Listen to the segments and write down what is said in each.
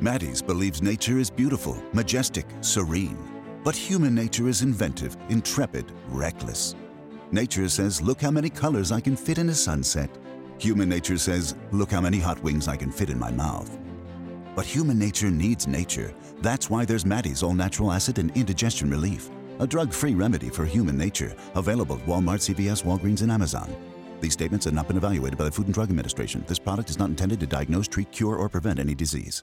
Maddie's believes nature is beautiful, majestic, serene. But human nature is inventive, intrepid, reckless. Nature says, look how many colors I can fit in a sunset. Human nature says, look how many hot wings I can fit in my mouth. But human nature needs nature. That's why there's Maddie's All Natural Acid and Indigestion Relief, a drug free remedy for human nature, available at Walmart, CVS, Walgreens, and Amazon. These statements have not been evaluated by the Food and Drug Administration. This product is not intended to diagnose, treat, cure, or prevent any disease.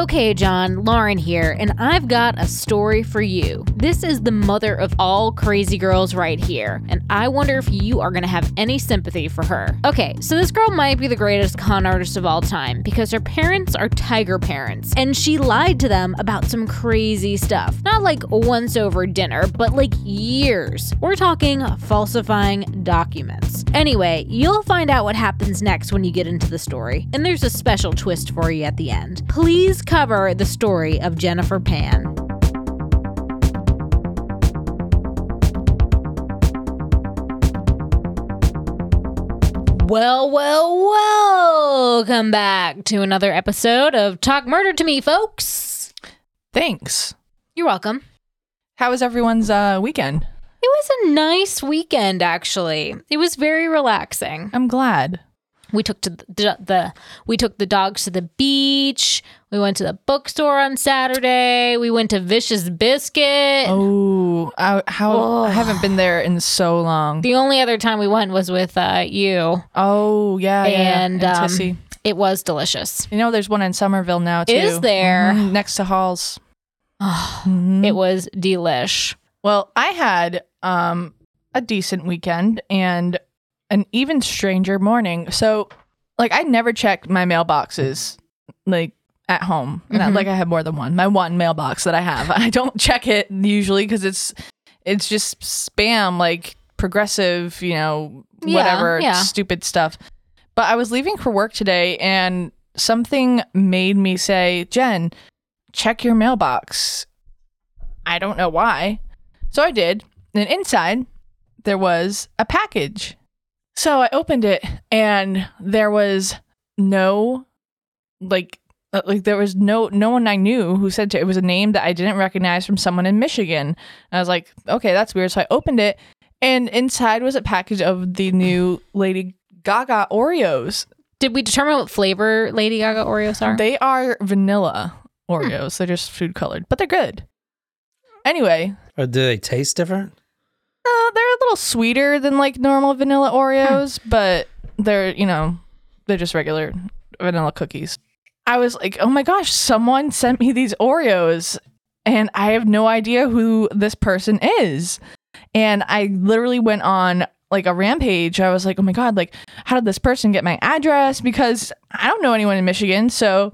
Okay, John, Lauren here, and I've got a story for you. This is the mother of all crazy girls right here, and I wonder if you are gonna have any sympathy for her. Okay, so this girl might be the greatest con artist of all time because her parents are tiger parents, and she lied to them about some crazy stuff. Not like once over dinner, but like years. We're talking falsifying documents. Anyway, you'll find out what happens next when you get into the story, and there's a special twist for you at the end. Please cover the story of Jennifer Pan. Well, well, well! welcome back to another episode of Talk Murder to Me, folks. Thanks. You're welcome. How was everyone's uh, weekend? It was a nice weekend, actually. It was very relaxing. I'm glad. We took to the, the we took the dogs to the beach. We went to the bookstore on Saturday. We went to Vicious Biscuit. Oh, I, how Oh. I haven't been there in so long. The only other time we went was with uh, you, oh, yeah, yeah. and um, it was delicious. You know, there's one in Somerville now too. Is there? Mhm, next to Halls? Mhm. It was delish. Well, I had um a decent weekend and an even stranger morning. So, like, I never checked my mailboxes like at home. Not Mhm. like I have more than one. My one mailbox that I have, I don't check it usually because it's it's just spam, like progressive, you know, whatever yeah. stupid stuff. But I was leaving for work today, and something made me say, Jen, check your mailbox. I don't know why. So I did. And inside, there was a package. So I opened it, and there was no, like, Uh, like there was no no one I knew who said to, it was a name that I didn't recognize from someone in Michigan. And I was like, okay, that's weird. So I opened it, and inside was a package of the new Lady Gaga Oreos. Did we determine what flavor Lady Gaga Oreos are? They are vanilla hmm. Oreos. They're just food colored, but they're good. Anyway, Or do they taste different? uh, they're a little sweeter than like normal vanilla Oreos, hmm. but they're, you know, they're just regular vanilla cookies. I was like, oh my gosh, someone sent me these Oreos and I have no idea who this person is. And I literally went on like a rampage. I was like, oh my God, like, how did this person get my address? Because I don't know anyone in Michigan. So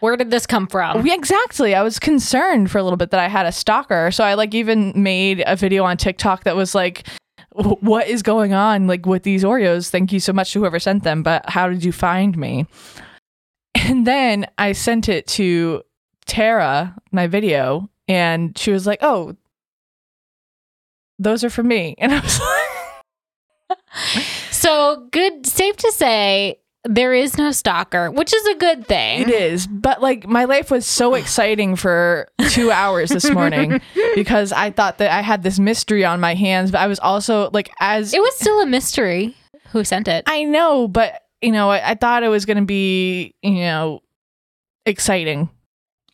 Where did this come from? yeah, exactly. I was concerned for a little bit that I had a stalker. So I like even made a video on TikTok that was like, what is going on like with these Oreos? Thank you so much to whoever sent them, but how did you find me? And then I sent it to Tara, my video, and she was like, "Oh, those are for me." And I was like, So good, safe to say there is no stalker, which is a good thing. It is, but like my life was so exciting for two hours this morning because I thought that I had this mystery on my hands, but I was also like, as It was still a mystery who sent it. I know, but you know, I, I thought it was going to be, you know, exciting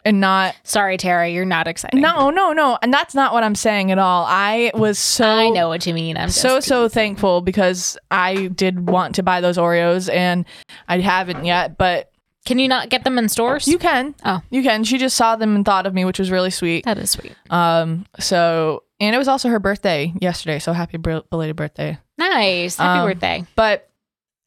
and not. Sorry, Tara, you're not excited. No, no, no, and that's not what I'm saying at all. I was so I know what you mean. I'm so so thankful because I did want to buy those Oreos and I haven't yet, but Can you not get them in stores? you can. Oh. You can. She just saw them and thought of me, which was really sweet. that is sweet. Um, so and it was also her birthday yesterday, so happy belated birthday. Nice. Happy Um, birthday. But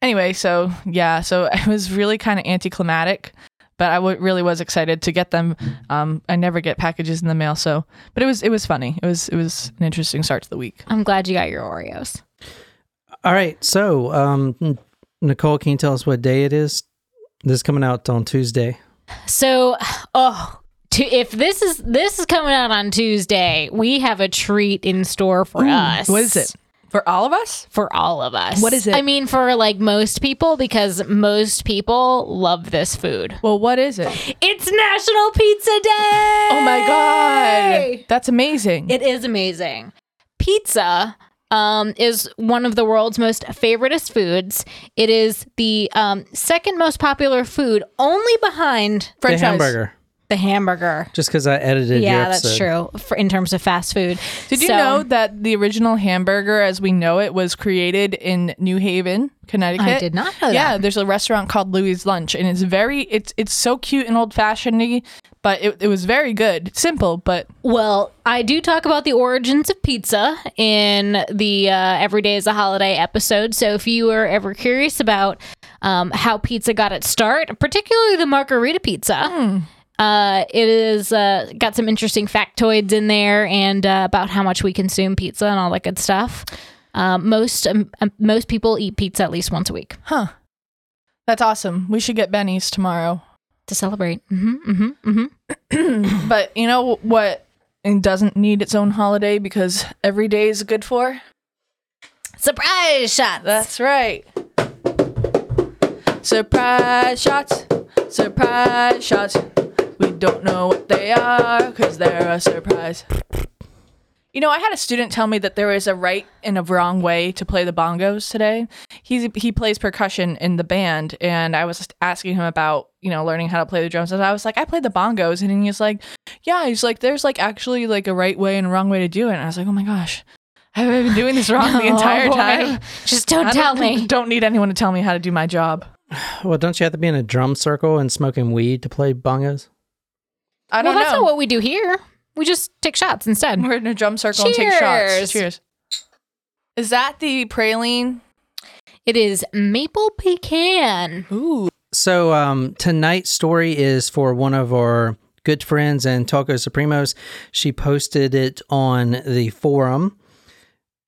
anyway, so yeah, so it was really kind of anticlimactic, but I w- really was excited to get them. Um, I never get packages in the mail, so but it was it was funny. It was it was an interesting start to the week. I'm glad you got your Oreos. All right. So, um, Nicole, can you tell us what day it is? This is coming out on Tuesday. So, oh, to, if this is this is coming out on Tuesday, we have a treat in store for us. What is it for all of us? For all of us. What is it? I mean, for like most people, because most people love this food. Well, what is it? It's National Pizza Day. Oh my god, that's amazing. It is amazing. Pizza um, is one of the world's most favoritist foods. It is the um, second most popular food, only behind French the fries. hamburger. The hamburger. Just because I edited your Yeah, that's true. For, in terms of fast food, Did you know that the original hamburger, as we know it, was created in New Haven, Connecticut? I did not know that. Yeah, there's a restaurant called Louis Lunch, and it's very it's it's so cute and old fashioned, but it, it was very good, simple, but Well, I do talk about the origins of pizza in the uh, Every Day is a Holiday episode. So if you are ever curious about um, how pizza got its start, particularly the margherita pizza, uh, it is uh, got some interesting factoids in there and uh, about how much we consume pizza and all that good stuff. Um, most um, um, most people eat pizza at least once a week huh. That's awesome. We should get Benny's tomorrow. to celebrate. hmm hmm hmm But you know what? It doesn't need its own holiday because every day is good for. Surprise shots. That's right. Surprise shots, surprise shots. We don't know what they are because they're a surprise. You know, I had a student tell me that there is a right and a wrong way to play the bongos today. He's he plays percussion in the band, and I was just asking him about you know learning how to play the drums. And I was like, I played the bongos, and he's like, Yeah, he's like, there's like actually like a right way and a wrong way to do it. And I was like, Oh my gosh, have I been doing this wrong the oh, entire Oh, time? Just don't I tell don't, me. Don't need anyone to tell me how to do my job. Well, don't you have to be in a drum circle and smoking weed to play bongos? I Well, don't that's know. not what we do here. We just take shots instead. We're in a drum circle and take shots. Cheers. Cheers. Is that the praline? It is maple pecan. Ooh. So um, tonight's story is for one of our good friends and Taco Supremos. She posted it on the forum,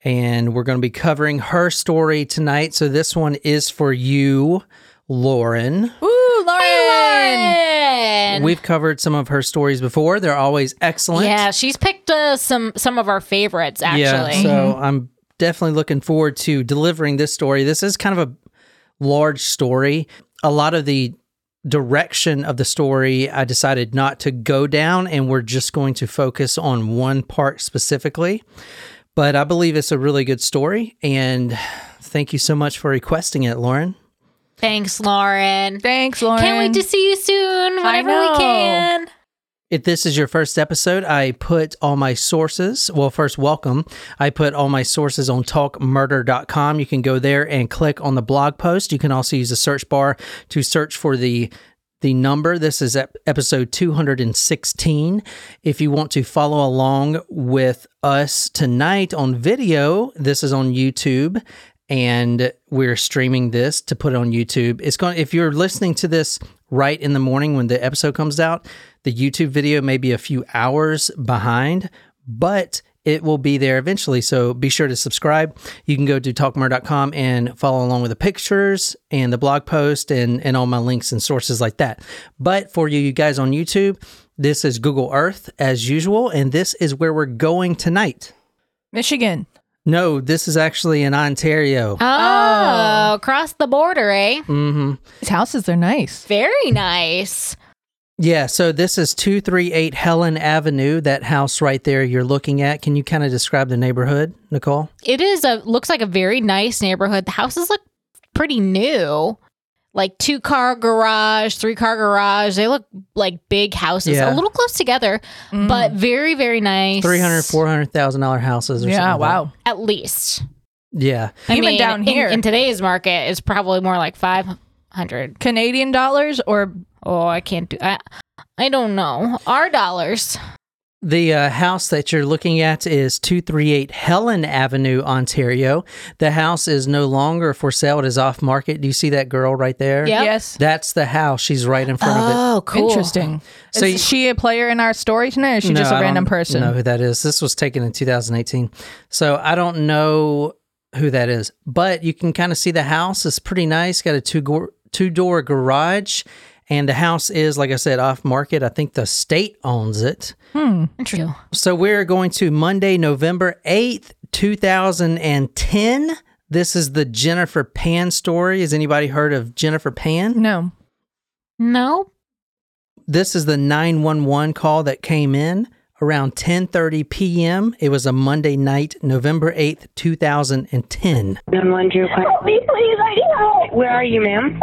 and we're going to be covering her story tonight. So this one is for you, Lauren. Ooh, Lauren. Lauren! We've covered some of her stories before. They're always excellent. yeah, she's picked uh, some some of our favorites actually. Yeah, so I'm definitely looking forward to delivering this story. This is kind of a large story. A lot of the direction of the story I decided not to go down, and we're just going to focus on one part specifically. But I believe it's a really good story, and thank you so much for requesting it, Lauren. Thanks, Lauren. Thanks, Lauren. Can't wait to see you soon whenever we know. can. If this is your first episode, I put all my sources. Well, first, welcome. I put all my sources on talkmurder.com. You can go there and click on the blog post. You can also use the search bar to search for the the number. This is episode 216. If you want to follow along with us tonight on video, this is on YouTube and we're streaming this to put on YouTube. It's going if you're listening to this right in the morning when the episode comes out, the YouTube video may be a few hours behind, but it will be there eventually. So be sure to subscribe. You can go to talkmurder.com and follow along with the pictures and the blog post and, and all my links and sources like that. But for you, you guys on YouTube, this is Google Earth as usual, and this is where we're going tonight. Michigan. No, this is actually in Ontario. Oh, across the border, eh? hmm These houses are nice. Very nice. Yeah, so this is 238 Helen Avenue, that house right there you're looking at. Can you kind of describe the neighborhood, Nicole? It is a looks like a very nice neighborhood. The houses look pretty new. Like two car garage, three car garage. They look like big houses, Yeah. a little close together, mm. but very, very nice. 300 $400,000 houses or Yeah, something. like wow. At least. Yeah. I Even mean, down here. In, today's market, it's probably more like 500. Canadian dollars or Oh, I can't do I, I don't know. Our dollars. The uh, house that you're looking at is 238 Helen Avenue, Ontario. The house is no longer for sale. It is off market. Do you see that girl right there? Yep. Yes. That's the house. She's right in front of it. Oh, cool. Interesting. So is you- she a player in our story tonight, or is she No, just a I random don't person? know who that is. This was taken in 2018. So I don't know who that is, but you can kind of see the house It's pretty nice. Got a two go- two door garage, and the house is, like I said, off market. I think the state owns it. Hmm, interesting. So we're going to Monday, November 8th, 2010. This is the Jennifer Pan story. Has anybody heard of Jennifer Pan? No. No. This is the 911 call that came in around 10:30 p.m. It was a Monday night, November 8th, 2010. Nine one zero five. Help me, please. I need help. Where are you, ma'am?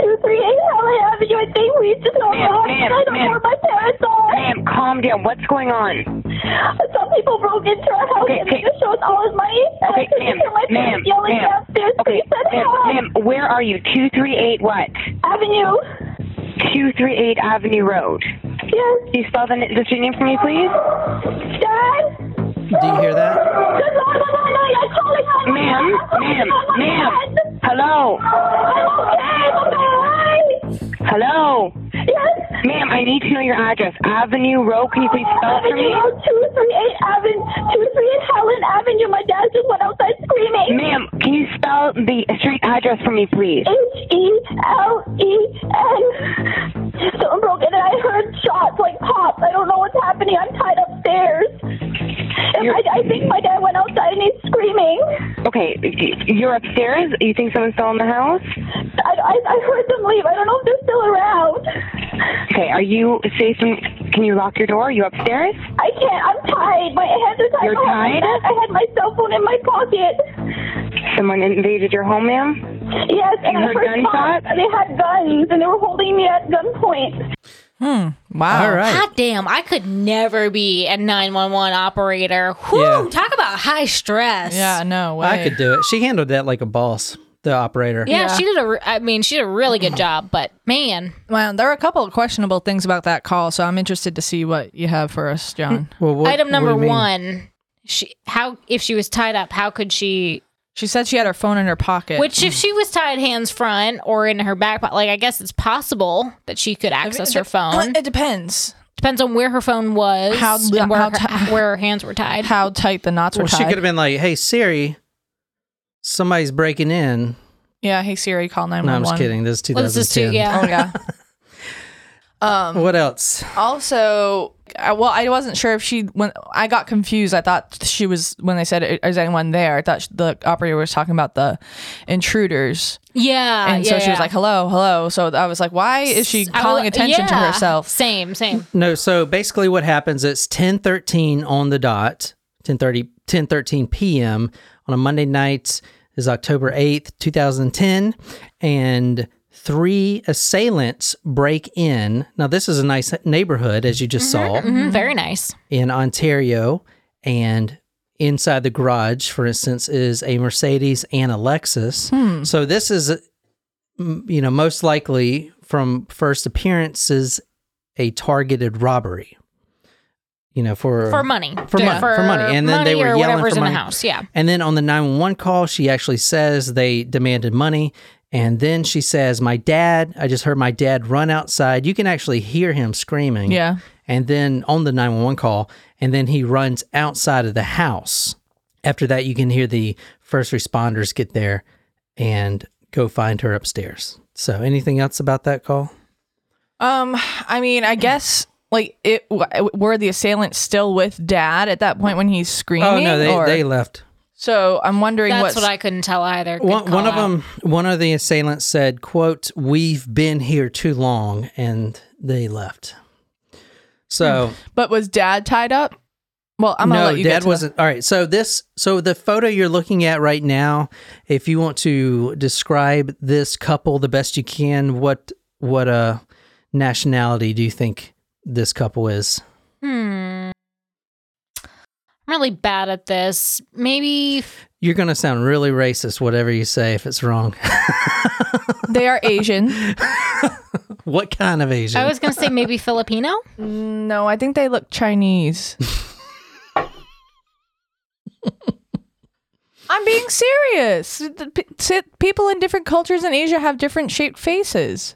238 Helen Avenue. I think we just go Ma'am, home. ma'am, I don't know ma'am. where my parents are. Ma'am, calm down. What's going on? Some people broke into our house Okay, and okay. they just showed all his money. Okay, I ma'am, hear my ma'am, yelling ma'am. downstairs. Okay, Please send ma'am, ma'am, where are you? Two three eight what? Avenue. Two three eight Avenue Road. Yes. Can you spell the, the street name for me, please? Dad. Do you hear that? Ma'am, ma'am, ma'am. Hello, on my dad. I'm okay. hello, Yes. ma'am. I need to know your address. Avenue Road. Can you please spell it for Avenue me? Road, 238 Avenue, 238 Helen Avenue. My dad just went outside oh screaming. Ma'am, can you spell the street address for me, please? H E L E N. Someone broke in and I heard shots like pops. I don't know what's happening. I'm tied upstairs. And I, I think my dad went outside and he's screaming. Okay, you're upstairs. You think someone's still in the house? I, I, I heard them leave. I don't know if they're still around. Okay, are you safe? And can you lock your door? Are you upstairs? I can't. I'm tied. My hands are tied. You're tied? I had my cell phone in my pocket. Someone invaded your home, ma'am? Yes, and You I heard gunshots? They had guns and they were holding me at gunpoint. Hmm. Wow. All right. God damn, I could never be a 911 operator. Whew, Yeah. talk about high stress. Yeah, no way. I could do it. She handled that like a boss, the operator. Yeah, Yeah. she did a. re- I mean, she did a really good job. But man, Well, there are a couple of questionable things about that call, so I'm interested to see what you have for us, John. Well, what- item number do one, she how if she was tied up, how could she? She said she had her phone in her pocket. Which if she was tied hands front or in her back, pocket, like I guess it's possible that she could access her phone. It depends Depends on where her phone was, How- and where, how her, ti- where her hands were tied. how tight the knots were Well, she tied. could have been like, "Hey Siri, somebody's breaking in." yeah, hey Siri, call nine No, one I'm just kidding. This is Well, this is 2010. too, yeah. Oh yeah. um. What else? Also, I, well, I wasn't sure if she when I got confused. I thought she was when they said is anyone there. I thought the operator was talking about the intruders, Yeah, and yeah, so she was like, "Hello, hello." So I was like, "Why is she calling was- attention to herself?" Same, same. No, so basically what happens it's 10:13 on the dot, 10:30 10:13 p.m. on a Monday night is October 8th, 2010, and three assailants break in. Now this is a nice neighborhood as you just mm-hmm, saw Mhm, very nice. in Ontario and inside the garage for instance is a Mercedes and a Lexus. Hmm. So this is you know most likely from first appearances a targeted robbery. You know for For money. For mon- for money. And then they were or yelling whatever's for in money. the house. Yeah. And then on the 911 call, she actually says they demanded money. And then she says, My dad, I just heard my dad run outside. You can actually hear him screaming. Yeah. And then on the 911 call, and then he runs outside of the house. After that, you can hear the first responders get there and go find her upstairs. So, anything else about that call? Um, I mean, I guess like it were the assailants still with dad at that point when he's screaming? Oh, no, they, or- they left. So I'm wondering That's what's what I couldn't tell either. Good One, one of out. them, one of the assailants said, "quote We've been here too long," and they left. So But was dad tied up? Well, I'm gonna no, let you get Dad to the- wasn't. All right, so this, so the photo you're looking at right now, if you want to describe this couple the best you can, what what uh nationality do you think this couple is? Hmm. I'm really bad at this. Maybe You're going to sound really racist, whatever you say, if it's wrong. They are Asian. what kind of Asian? I was gonna say maybe Filipino. Mm, no, I think they look Chinese. I'm being serious. The p- si- People in different cultures in Asia have different shaped faces.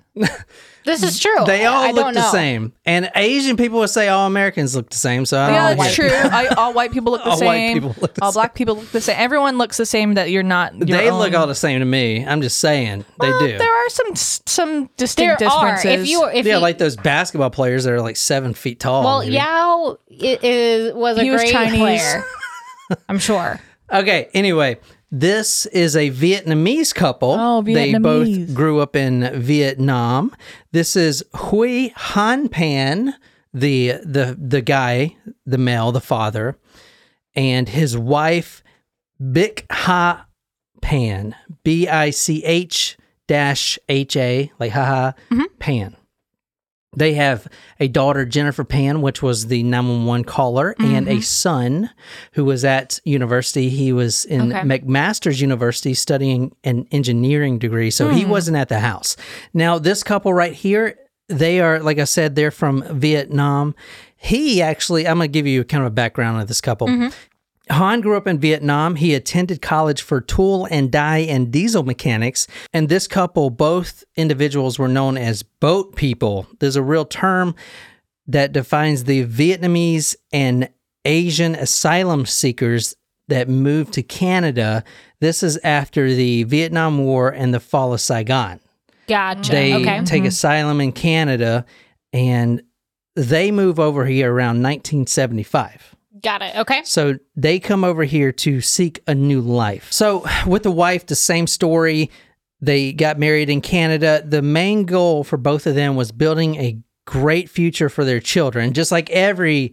This is true. they all I look the know. same. And Asian people would say all Americans look the same. So I don't yeah, know that's true. I, all white people look the All white same. people look the all same. black people look the same. Everyone looks the same. That you're not. your They look all the same to me. I'm just saying. They do. There are some some distinct There distinct are. differences. If you if yeah, you, like those basketball players that are like seven feet tall. well, maybe. Yao is was a He was great Chinese. player. I'm sure. Okay, anyway, this is a Vietnamese couple. Oh, Vietnamese. They both grew up in Vietnam. This is Hui Han Pan, the the the guy, the male, the father, and his wife Bich Ha Pan, B I C H dash H A, like haha mm-hmm. Pan. They have a daughter, Jennifer Pan, which was the 911 caller, and a mm-hmm. son who was at university. He was in Okay. McMaster's University studying an engineering degree, so he hmm. wasn't at the house. Now, this couple right here, they are, like I said, they're from Vietnam. He actually, I'm going to give you kind of a background of this couple. Mm-hmm. Han grew up in Vietnam. He attended college for tool and die and diesel mechanics. And this couple, both individuals were known as boat people. There's a real term that defines the Vietnamese and Asian asylum seekers that moved to Canada. This is after the Vietnam War and the fall of Saigon Gotcha. they okay. take mm-hmm. asylum in Canada and they move over here around 1975. Got it. Okay. So they come over here to seek a new life. So with the wife, the same story. They got married in Canada. The main goal for both of them was building a great future for their children, just like every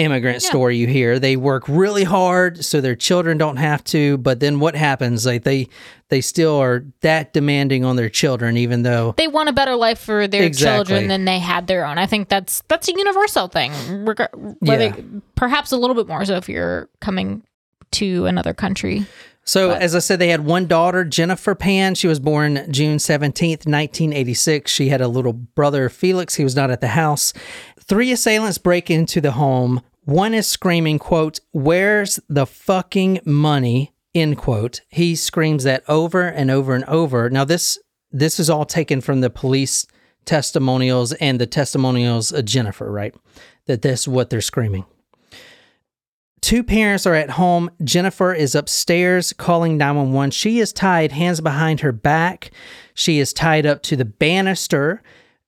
immigrant story you hear. They work really hard so their children don't have to, but then what happens? Like they they still are that demanding on their children even though They want a better life for their Exactly. children than they had their own. I think that's that's a universal thing. Reg- whether, Yeah. Perhaps a little bit more so if you're coming to another country. So, as I said, they had one daughter, Jennifer Pan. She was born June 17th, 1986. She had a little brother, Felix. He was not at the house. Three assailants break into the home. One is screaming, quote, Where's the fucking money? End quote. He screams that over and over and over. Now, this this is all taken from the police testimonials and the testimonials of Jennifer, right? That this is what they're screaming. Two parents are at home. Jennifer is upstairs calling 911. She is tied, hands behind her back. She is tied up to the banister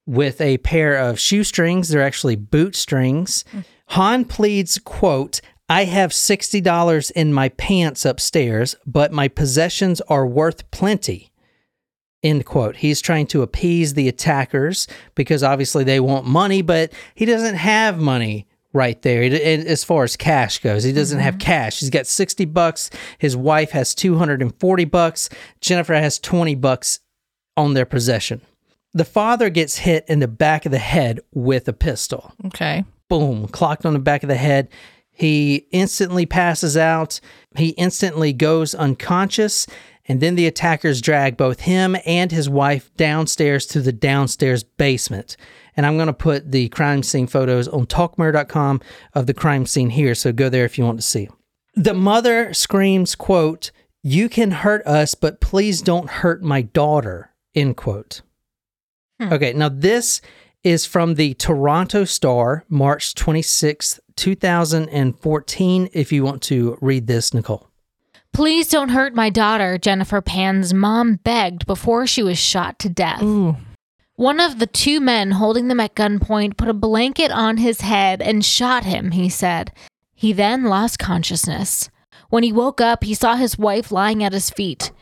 with a pair of shoestrings. They're actually boot strings. Mm-hmm. Han pleads, quote, I have $60 in my pants upstairs, but my possessions are worth plenty. End quote. He's trying to appease the attackers because obviously they want money, but he doesn't have money right there. As far as cash goes, he doesn't have mm-hmm. cash. He's got 60 bucks. His wife has 240 bucks. Jennifer has 20 bucks on their possession. The father gets hit in the back of the head with a pistol Okay. Boom, clocked on the back of the head. He instantly passes out. He instantly goes unconscious. And then the attackers drag both him and his wife downstairs to the downstairs basement. And I'm going to put the crime scene photos on talkmurder.com of the crime scene here. So go there if you want to see. The mother screams, quote, You can hurt us, but please don't hurt my daughter, end quote. Hmm. Okay, now this is from the Toronto Star, March 26th, 2014. If you want to read this, Nicole. Please don't hurt my daughter, Jennifer Pan's mom begged before she was shot to death. Ooh. One of the two men holding them at gunpoint put a blanket on his head and shot him, he said. He then lost consciousness. When he woke up, he saw his wife lying at his feet.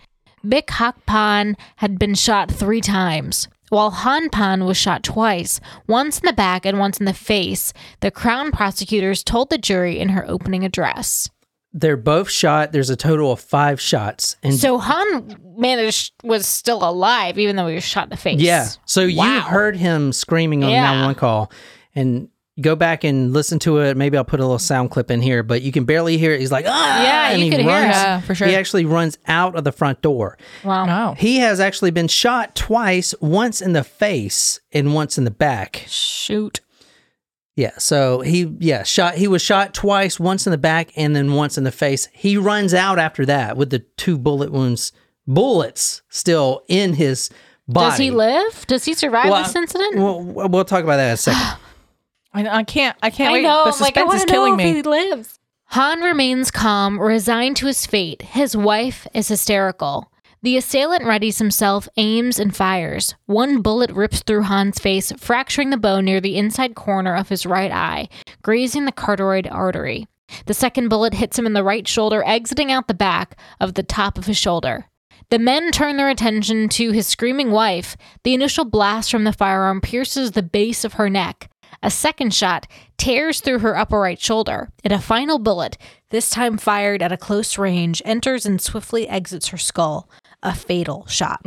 Bich Ha Pan had been shot three times, while Han Pan was shot twice, once in the back and once in the face, the Crown prosecutors told the jury in her opening address. They're both shot. There's a total of five shots. And So Han managed was still alive, even though he was shot in the face. yeah, so you heard him screaming on Yeah. the 911 call, and go back and listen to it. Maybe I'll put a little sound clip in here, but you can barely hear it. He's like, ah, Yeah, and you he could hear it. runs. Yeah, for sure. He actually runs out of the front door. Wow. Wow. He has actually been shot twice, once in the face and once in the back. Shoot. Yeah, so he yeah, shot he was shot twice, once in the back and then once in the face. He runs out after that with the two bullet wounds, bullets still in his body. Does he live? Does he survive Well, this incident? Well, we'll talk about that in a second. I, I can't. I can't I wait. know. The I'm like, I suspense is know killing if me. he lives. Han remains calm, resigned to his fate. His wife is hysterical. The assailant readies himself, aims, and fires. One bullet rips through Han's face, fracturing the bone near the inside corner of his right eye, grazing the carotid artery. The second bullet hits him in the right shoulder, exiting out the back of the top of his shoulder. The men turn their attention to his screaming wife. The initial blast from the firearm pierces the base of her neck. A second shot tears through her upper right shoulder, and a final bullet, this time fired at a close range, enters and swiftly exits her skull. A fatal shot.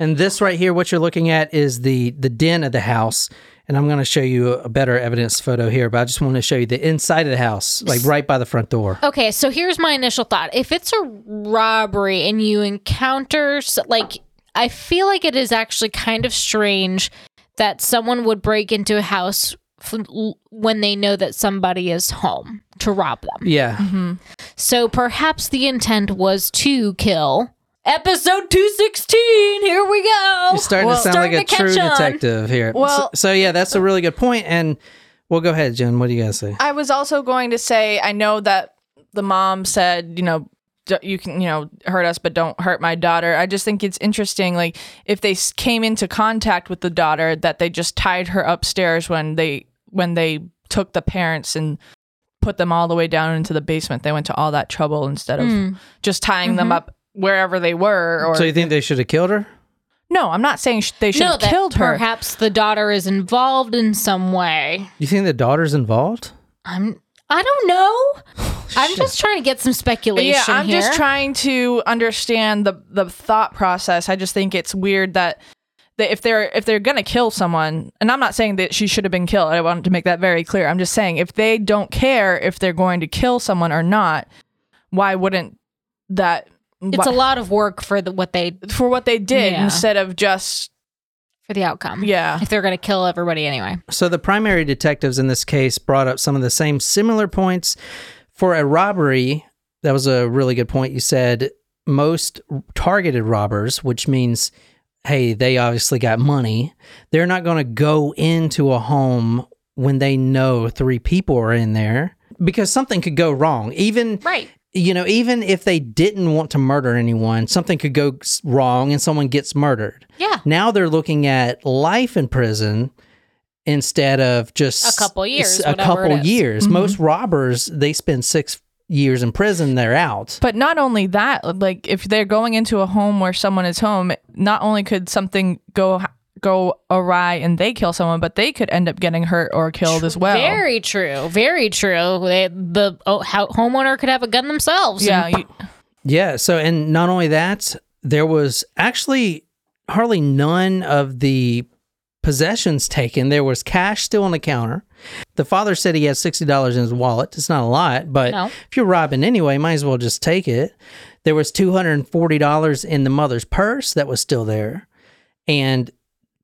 And this right here, what you're looking at is the the den of the house. And I'm going to show you a better evidence photo here, but I just want to show you the inside of the house, like right by the front door. Okay, so here's my initial thought. If it's a robbery and you encounter, like, I feel like it is actually kind of strange that someone would break into a house f- l- when they know that somebody is home to rob them. Yeah. Mm-hmm. So perhaps the intent was to kill. Episode 216, here we go. You're starting to sound like starting a true on. detective here. Well- so, so yeah, that's a really good point. And well, go ahead, Jen. What do you guys say? I was also going to say, I know that the mom said, you know, d- you can, you know, hurt us, but don't hurt my daughter. I just think it's interesting, like if they came into contact with the daughter, that they just tied her upstairs when they when they took the parents and put them all the way down into the basement. They went to all that trouble instead of Hmm. just tying them up wherever they were. Or so you think they should have killed her? no, I'm not saying sh- they should No, have that killed her. perhaps the daughter is involved in some way. You think the daughter's involved? I'm. I don't know. I'm just trying to get some speculation Yeah, I'm here. just trying to understand the the thought process. I just think it's weird that that if they're if they're gonna kill someone, and I'm not saying that she should have been killed. I want to make that very clear. I'm just saying if they don't care if they're going to kill someone or not, why wouldn't that? It's a lot of work for the what they for what they did Yeah. instead of just for the outcome. yeah. If they're gonna kill everybody anyway. So the primary detectives in this case brought up some of the same similar points for a robbery. That was a really good point. You said most targeted robbers, which means hey, they obviously got money. They're not going to go into a home when they know three people are in there because something could go wrong. Even Right. You know, even if they didn't want to murder anyone, something could go wrong and someone gets murdered. Yeah. Now they're looking at life in prison instead of just A couple years, s- a whatever couple it is. years. Mm-hmm. Most robbers they spend six years in prison. They're out. But not only that, like if they're going into a home where someone is home, not only could something go go awry and they kill someone, but they could end up getting hurt or killed as well. Very true. Very true. They, the oh, how, homeowner could have a gun themselves. yeah, you, Yeah. So, and not only that, there was actually hardly none of the possessions taken. There was cash still on the counter. The father said he had $60 in his wallet. It's not a lot, but No. if you're robbing anyway, might as well just take it. There was $240 in the mother's purse that was still there. And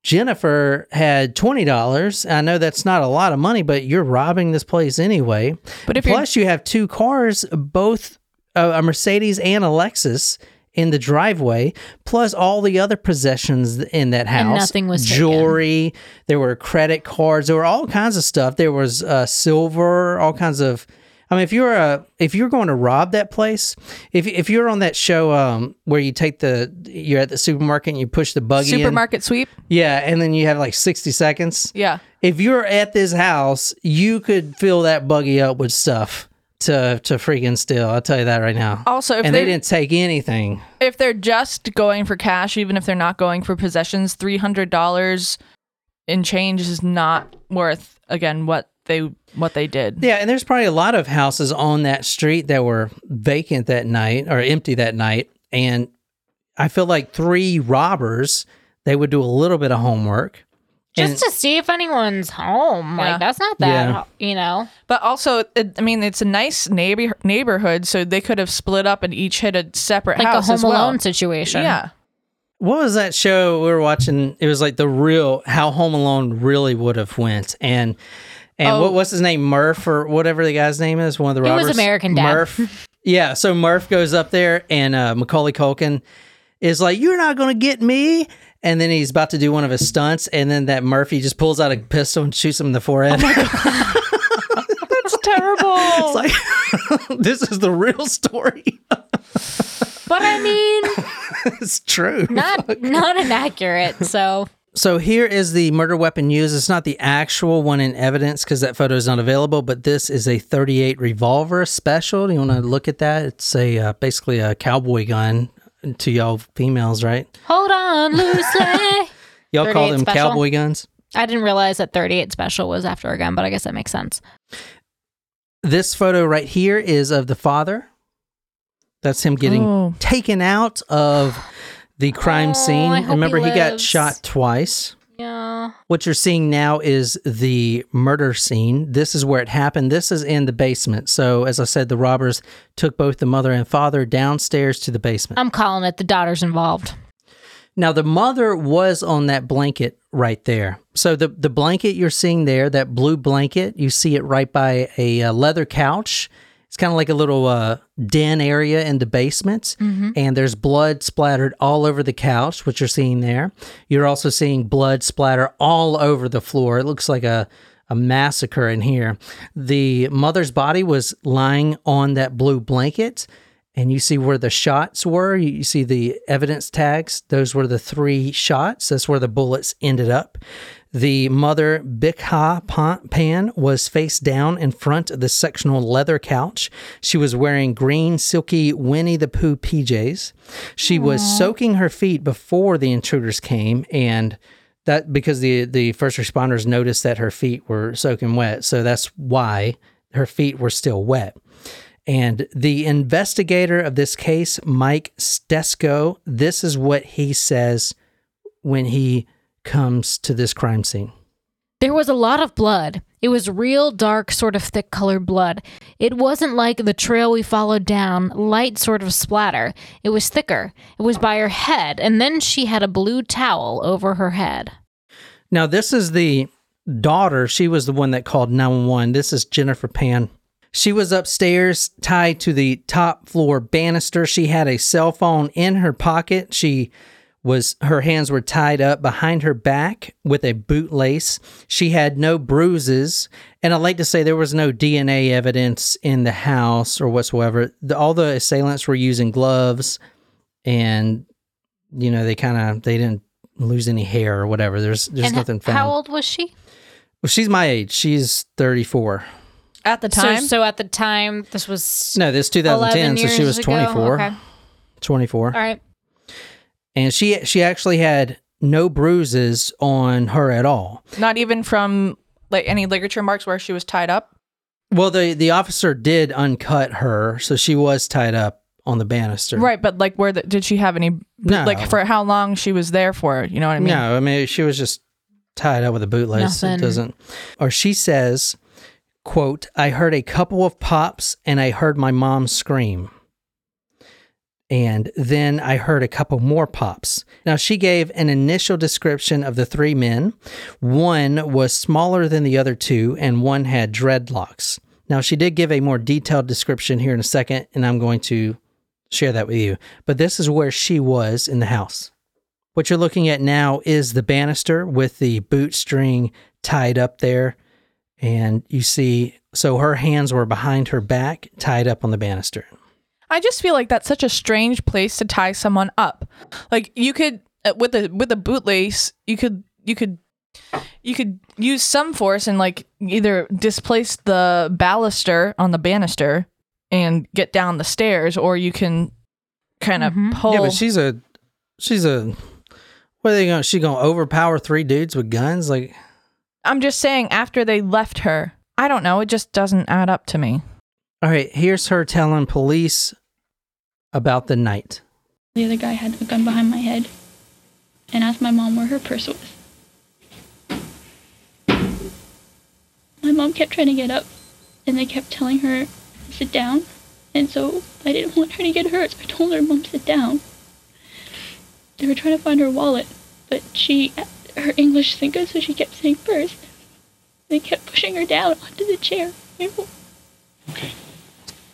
Jennifer had $20. I know that's not a lot of money, but you're robbing this place anyway. But if Plus, you have two cars, both uh, a Mercedes and a Lexus in the driveway, plus all the other possessions in that house. And nothing was taken. jewelry. There were credit cards. There were all kinds of stuff. There was uh, silver, all kinds of. I mean, if you're a if you're going to rob that place, if if you're on that show um, where you take the you're at the supermarket and you push the buggy in, supermarket sweep. yeah, and then you have like sixty seconds. Yeah. If you're at this house, you could fill that buggy up with stuff to to freaking steal. I'll tell you that right now. Also, if and they didn't take anything. If they're just going for cash, even if they're not going for possessions, three hundred dollars in change is not worth again what they what they did. Yeah, and there's probably a lot of houses on that street that were vacant that night or empty that night. And I feel like three robbers, they would do a little bit of homework Just And- to see if anyone's home. Like, that's not that, Yeah. you know? But also, it, I mean, it's a nice neighbor neighborhood, so they could have split up and each hit a separate Like a Home as well. Alone situation. Yeah, What was that show we were watching? It was like the real how Home Alone really would have went, and and Oh. what what's his name Murph or whatever the guy's name is one of the robbers. It was. American Dad. Murph. yeah, so Murph goes up there and uh, Macaulay Culkin is like, "You're not gonna get me." And then he's about to do one of his stunts, and then that Murphy just pulls out a pistol and shoots him in the forehead. that's terrible. it's like this is the real story. But I mean, it's true. not not inaccurate. So So here is the murder weapon used. It's not the actual one in evidence because that photo is not available, but this is a 38 revolver special. Do you want to look at that? It's a uh, basically a cowboy gun to y'all females, right? hold on loosely. Y'all call them special? cowboy guns. I didn't realize that 38 special was after a gun, but I guess that makes sense. This photo right here is of the father. That's him getting Oh. taken out of the crime Oh, scene. I hope he Remember, he got shot twice. Yeah. What you're seeing now is the murder scene. This is where it happened. This is in the basement. So, as I said, the robbers took both the mother and father downstairs to the basement. I'm calling it the daughter's involved. Now, the mother was on that blanket right there. So, the, the blanket you're seeing there, that blue blanket, you see it right by a, uh leather couch. It's kind of like a little uh, den area in the basement. And there's blood splattered all over the couch, which you're seeing there. You're also seeing blood splatter all over the floor. It looks like a, a massacre in here. The mother's body was lying on that blue blanket and you see where the shots were. You see the evidence tags. Those were the three shots. That's where the bullets ended up. The mother, Bich Ha Pan- Pan, was face down in front of the sectional leather couch. She was wearing green, silky Winnie the Pooh PJs. She was soaking her feet before the intruders came, and that because the the first responders noticed that her feet were soaking wet, so that's why her feet were still wet. And the investigator of this case, Mike Stesko, this is what he says when he comes to this crime scene. There was a lot of blood. It was real dark, sort of thick colored blood. It wasn't like the trail we followed down, light sort of splatter. It was thicker. It was by her head, and then she had a blue towel over her head. Now, this is the daughter. She was the one that called 911. This is Jennifer Pan. She was upstairs tied to the top floor banister. She had a cell phone in her pocket. She was her hands were tied up behind her back with a bootlace. She had no bruises, and I'd like to say there was no DNA evidence in the house or whatsoever. The, all the assailants were using gloves, and you know they kind of they didn't lose any hair or whatever. There's there's and nothing found. how old was she? Well, she's my age. She's 34. At the time, So, so at the time, this was No, this 11 2010, so she was ago? 24. Okay. 24. All right. And she she actually had no bruises on her at all. not even from like any ligature marks where she was tied up. Well, the the officer did uncut her, so she was tied up on the banister. Right, but like where the, did she have any No. like for how long she was there for? You know what I mean? no, I mean she was just tied up with a bootlace. It doesn't. Or she says, "quote I heard a couple of pops and I heard my mom scream." And then I heard a couple more pops. Now, she gave an initial description of the three men. One was smaller than the other two, and one had dreadlocks. Now, she did give a more detailed description here in a second, and I'm going to share that with you. But this is where she was in the house. What you're looking at now is the banister with the boot string tied up there. And you see, so her hands were behind her back, tied up on the banister. I just feel like that's such a strange place to tie someone up. Like you could uh, with a with a bootlace, you could you could you could use some force and like either displace the baluster on the banister and get down the stairs, or you can kind of Mhm. pull. Yeah, but she's a, she's a, what are they going? to She gonna overpower three dudes with guns? Like, I'm just saying, after they left her, I don't know. It just doesn't add up to me. All right, here's her telling police about the night. The other guy had a gun behind my head and asked my mom where her purse was. my mom kept trying to get up, and they kept telling her, sit down. And so I didn't want her to get hurt, so I told her, Mom, to sit down. They were trying to find her wallet, but she, her English isn't good, so she kept saying purse. They kept pushing her down onto the chair. Okay.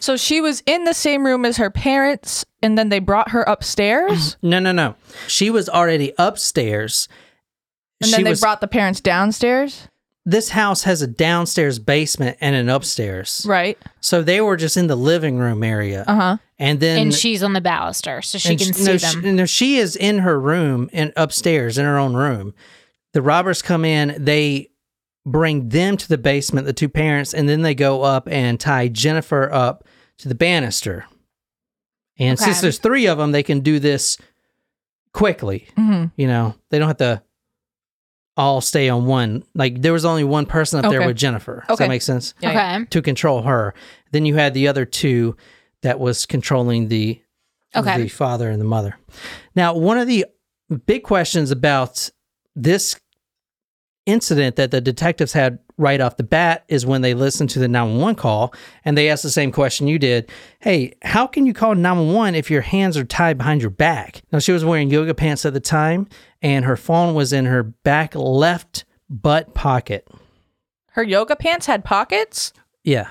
So she was in the same room as her parents, and then they brought her upstairs, No, no, no. She was already upstairs. and she then they was, brought the parents downstairs. this house has a downstairs basement and an upstairs. Right. So they were just in the living room area. Uh huh. And then and she's on the baluster, so she can sh- see no, them. She, no, she is in her room and upstairs in her own room. The robbers come in, they bring them to the basement, the two parents, and then they go up and tie Jennifer up to the banister. And since there's three of them, they can do this quickly. hmm You know, they don't have to all stay on one. Like there was only one person up there with Jennifer. Does Okay. that make sense? Yeah, yeah. okay. To control her. Then you had the other two that was controlling the Okay. the father and the mother. Now, one of the big questions about this incident that the detectives had right off the bat is when they listen to the 911 call and they ask the same question you did. Hey, how can you call 911 if your hands are tied behind your back? Now, she was wearing yoga pants at the time and her phone was in her back left butt pocket. Her yoga pants had pockets. Yeah.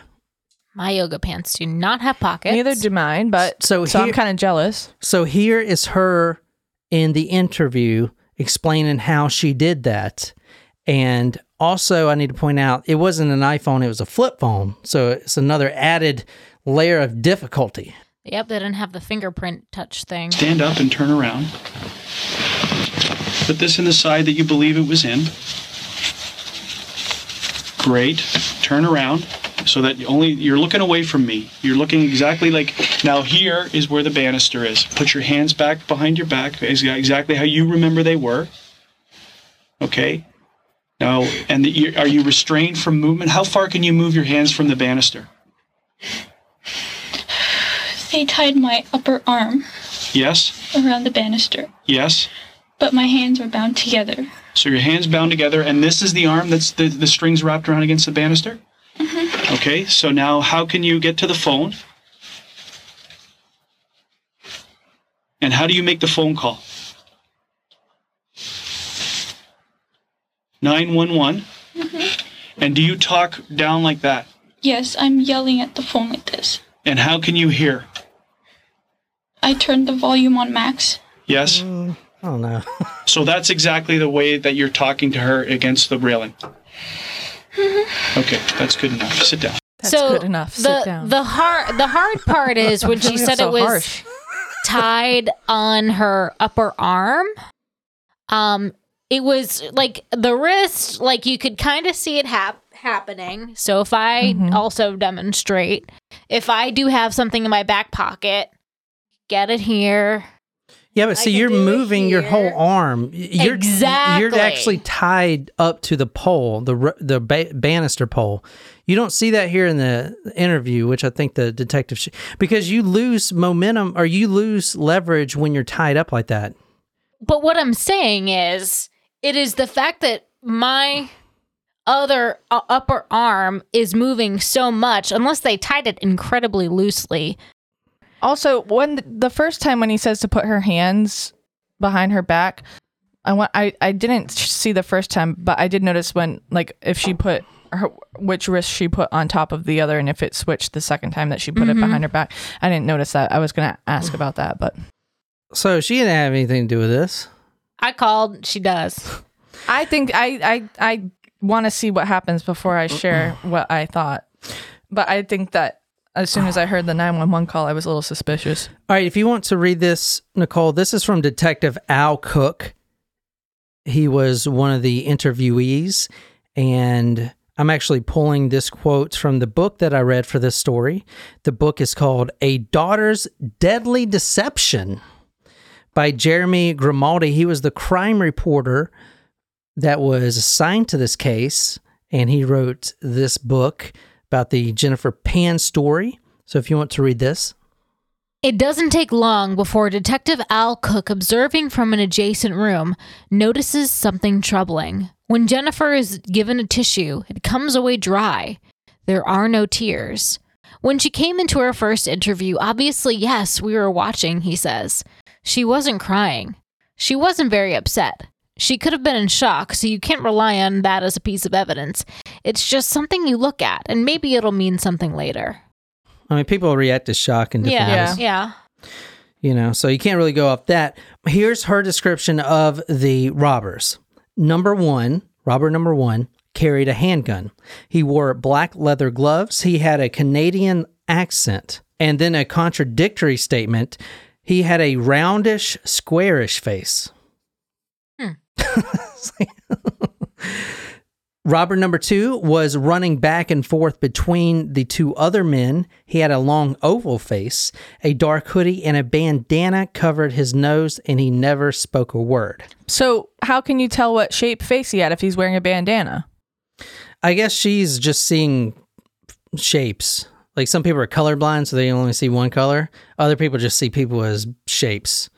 My yoga pants do not have pockets. Neither do mine, but So so, I'm kind of jealous. So here is her in the interview explaining how she did that. And also, I need to point out it wasn't an iPhone, it was a flip phone. So it's another added layer of difficulty. Yep, they didn't have the fingerprint touch thing. Stand up and turn around. Put this in the side that you believe it was in. Great. Turn around so that only you're looking away from me. You're looking exactly like now here is where the banister is. Put your hands back behind your back exactly how you remember they were. Okay? Now, and the, you- are you restrained from movement? How far can you move your hands from the banister? They tied my upper arm Yes? around the banister, Yes? but my hands were bound together. So your hands bound together, and this is the arm that's the, the strings wrapped around against the banister? Mm-hmm. Okay, so now how can you get to the phone? And how do you make the phone call? 911. And do you talk down like that? Yes, I'm yelling at the phone like this. And how can you hear? I turned the volume on max. Yes? I don't know. So that's exactly the way that you're talking to her against the railing. Okay, that's good enough. Sit down. That's so good enough. The, Sit down. The hard the hard part is when she said so it was harsh. tied on her upper arm. Um, it was like the wrist, like you could kind of see it hap- happening. So if I Mhm. also demonstrate, if I do have something in my back pocket, get it here. Yeah, but I see, can you're moving your whole arm. You're, Exactly. You're actually tied up to the pole, the the ba- banister pole. You don't see that here in the interview, which I think the detective sh- because you lose momentum or you lose leverage when you're tied up like that. But what I'm saying is, it is the fact that my other uh, upper arm is moving so much, unless they tied it incredibly loosely. Also, when th- the first time when he says to put her hands behind her back, I want I I didn't see the first time, but I did notice when like if she put her which wrist she put on top of the other, and if it switched the second time that she put it behind her back. I didn't notice that. I was gonna ask about that, but So she didn't have anything to do with this. I called, she does. I think I I I want to see what happens before I share what I thought. But I think that as soon as I heard the 911 call, I was a little suspicious. All right, if you want to read this, Nicole, this is from Detective Al Cook. He was one of the interviewees, and I'm actually pulling this quote from the book that I read for this story. The book is called A Daughter's Deadly Deception by Jeremy Grimaldi. He was the crime reporter that was assigned to this case, and he wrote this book about the Jennifer Pan story. So if you want to read this, It doesn't take long before Detective Al Cook, observing from an adjacent room, notices something troubling. When Jennifer is given a tissue, it comes away dry. There are no tears. When she came into her first interview, obviously, yes, we were watching, he says. She wasn't crying. She wasn't very upset. She could have been in shock, so you can't rely on that as a piece of evidence. It's just something you look at, and maybe it'll mean something later. I mean, people react to shock in different Yeah, ways. yeah. you know so you can't really go off that here's her description of the robbers number one robber number one carried a handgun he wore black leather gloves he had a canadian accent and then a contradictory statement he had a roundish squarish face hmm. like- Robber number two was running back and forth between the two other men. He had a long oval face, a dark hoodie, and a bandana covered his nose, and he never spoke a word. So how can you tell what shape face he had if he's wearing a bandana? I guess she's just seeing shapes. Like some people are colorblind, so they only see one color. Other people just see people as shapes.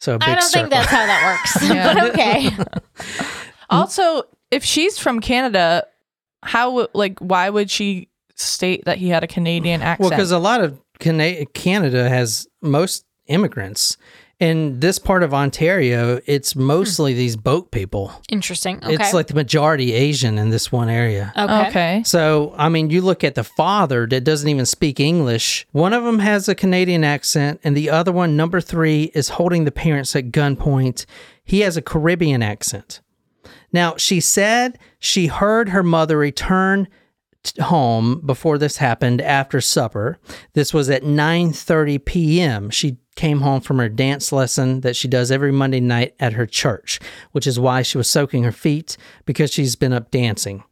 So a big I don't circle. think that's how that works, Yeah. but okay. Also, if she's from Canada, how would like why would she state that he had a Canadian accent? Well, because a lot of Cana- Canada has most immigrants. In this part of Ontario, it's hmm. mostly these boat people. Interesting. Okay. It's like the majority Asian in this one area. okay. okay. So, I mean, you look at the father that doesn't even speak English. One of them has a Canadian accent, and the other one, number three, is holding the parents at gunpoint. He has a Caribbean accent. Now, she said she heard her mother return home before this happened after supper. This was at 9:30 p.m. She came home from her dance lesson that she does every Monday night at her church, which is why she was soaking her feet because she's been up dancing.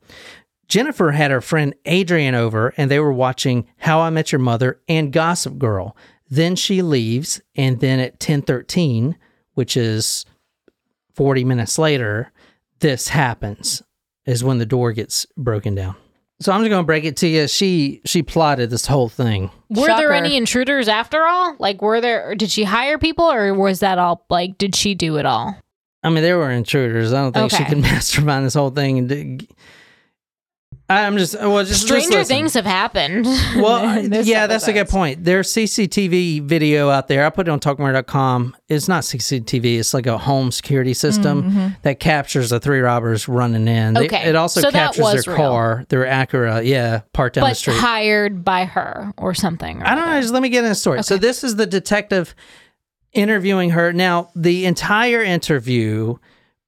Jennifer had her friend Adrian over and they were watching How I Met Your Mother and Gossip Girl. Then she leaves and then at 10:13, which is 40 minutes later, this happens is when the door gets broken down. So I'm just going to break it to you. She she plotted this whole thing. Were Shocker. there any intruders after all? Like, were there? Did she hire people, or was that all? Like, did she do it all? I mean, there were intruders. I don't think she Okay. could mastermind this whole thing. And d- I'm just well, just just Stranger listen. things have happened. Well, yeah, that's a good point. There's CCTV video out there. I put it on talkmurder.com. It's not CCTV. It's like a home security system mm-hmm. that captures the three robbers running in. They- Okay, it also so captures their real. car, their Acura, yeah, parked down the But street. hired by her or something. or I don't know. Just let me get in the story. So this is the detective interviewing her. Now, the entire interview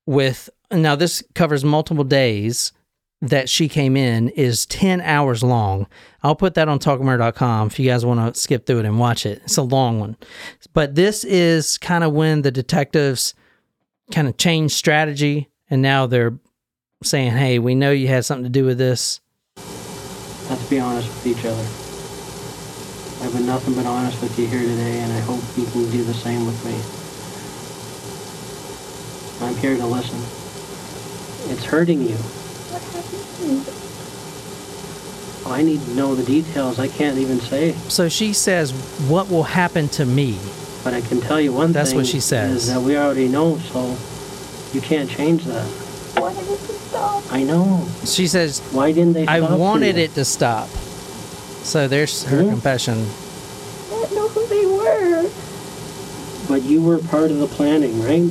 with now this covers multiple days that she came in is 10 hours long. I'll put that on talkmurder.com if you guys want to skip through it and watch it. It's a long one. But this is kind of when the detectives kind of changed strategy and now they're saying, "Hey, we know you had something to do with this." Let's be honest with each other. I've been nothing but honest with you here today, and I hope you can do the same with me. I'm here to listen. It's hurting you. What happened to me? I need to know the details. I can't even say, So she says, "What will happen to me?" but I can tell you one That's thing. what she says. Is that we already know, so you can't change that. I wanted it stop. I know. She says, Why didn't they? I stop for wanted you? it to stop. So there's her Mhm. confession. I didn't know who they were. But you were part of the planning, right?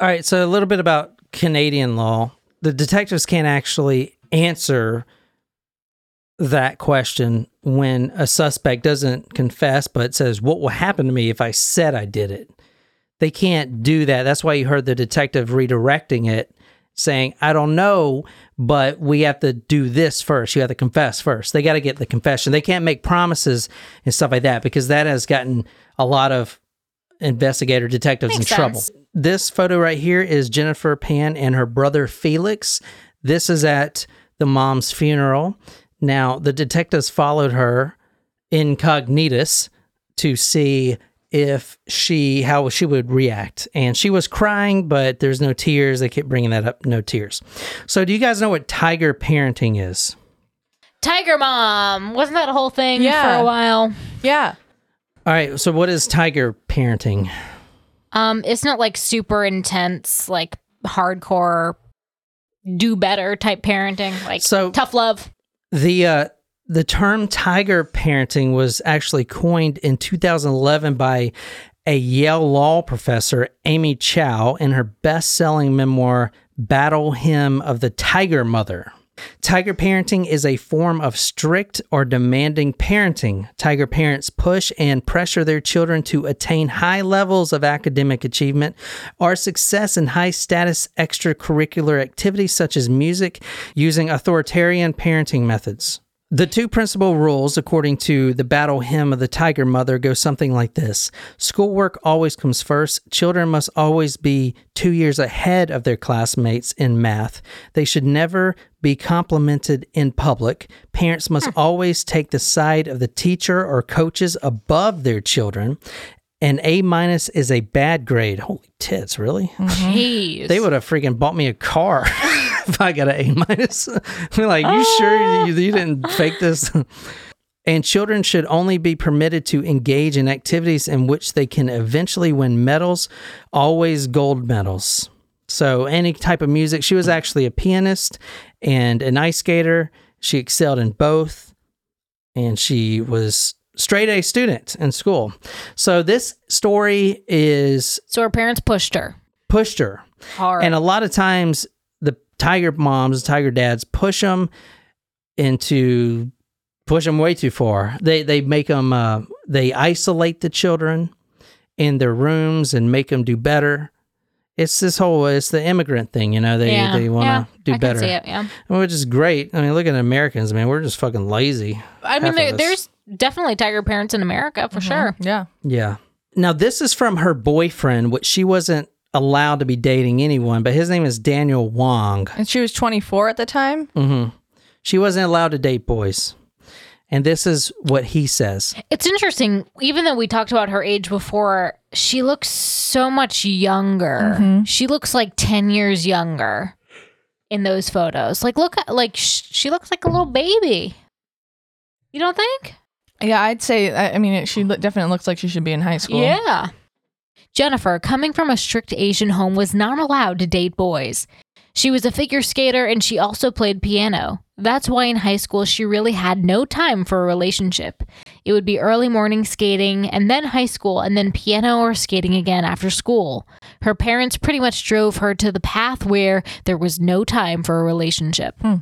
All right, so a little bit about Canadian law, the detectives can't actually answer that question when a suspect doesn't confess but says, What will happen to me if I said I did it? They can't do that. That's why you heard the detective redirecting it, saying, I don't know, but we have to do this first. You have to confess first. They got to get the confession. They can't make promises and stuff like that because that has gotten a lot of investigator detectives Makes in trouble. sense. This photo right here is Jennifer Pan and her brother Felix. This is at the mom's funeral. Now, the detectives followed her incognitus to see if she how she would react and she was crying but there's no tears they kept bringing that up no tears so do you guys know what tiger parenting is Tiger Mom. Wasn't that a whole thing Yeah. for a while? Yeah. All right so what is tiger parenting Um, it's not like super intense, like hardcore, do better type parenting, like So- tough love. The uh, the term tiger parenting was actually coined in 2011 by a Yale law professor, Amy Chua, in her best-selling memoir Battle Hymn of the Tiger Mother. Tiger parenting is a form of strict or demanding parenting. Tiger parents push and pressure their children to attain high levels of academic achievement or success in high status extracurricular activities such as music using authoritarian parenting methods. The two principal rules, according to the battle hymn of the Tiger Mother, go something like this Schoolwork always comes first. Children must always be two years ahead of their classmates in math. They should never be complimented in public. Parents must hmm. always take the side of the teacher or coaches above their children. An A minus is a bad grade. Holy tits, really? Mm-hmm. Jeez. They would have freaking bought me a car if I got an A minus. We're like, you sure you, you didn't oh. fake this? and children should only be permitted to engage in activities in which they can eventually win medals, always gold medals. So, any type of music. She was actually a pianist and an ice skater. She excelled in both, and she was straight A student in school. So, this story is so her parents pushed her pushed her. hard. And a lot of times, the tiger moms, tiger dads, push them into push them way too far. They they make them uh, they isolate the children in their rooms and make them do better. It's this whole it's the immigrant thing, you know. They yeah, they want to yeah, do I better, Can see it, yeah. which is great. I mean, look at Americans, man. We're just fucking lazy. I Half mean, of there, us. there's definitely tiger parents in America for sure. Yeah. Yeah. Now this is from her boyfriend, which she wasn't allowed to be dating anyone, but his name is Daniel Wong. And she was 24 at the time. hmm She wasn't allowed to date boys. And this is what he says. It's interesting, even though we talked about her age before, she looks so much younger. Mm-hmm. She looks like 10 years younger in those photos. Like, look at, like, sh- she looks like a little baby. You don't think? Yeah, I'd say. I I mean, it, she lo- definitely looks like she should be in high school. Yeah. Jennifer, coming from a strict Asian home, was not allowed to date boys. She was a figure skater and she also played piano. That's why in high school she really had no time for a relationship. It would be early morning skating and then high school and then piano or skating again after school. Her parents pretty much drove her to the path where there was no time for a relationship. Hmm.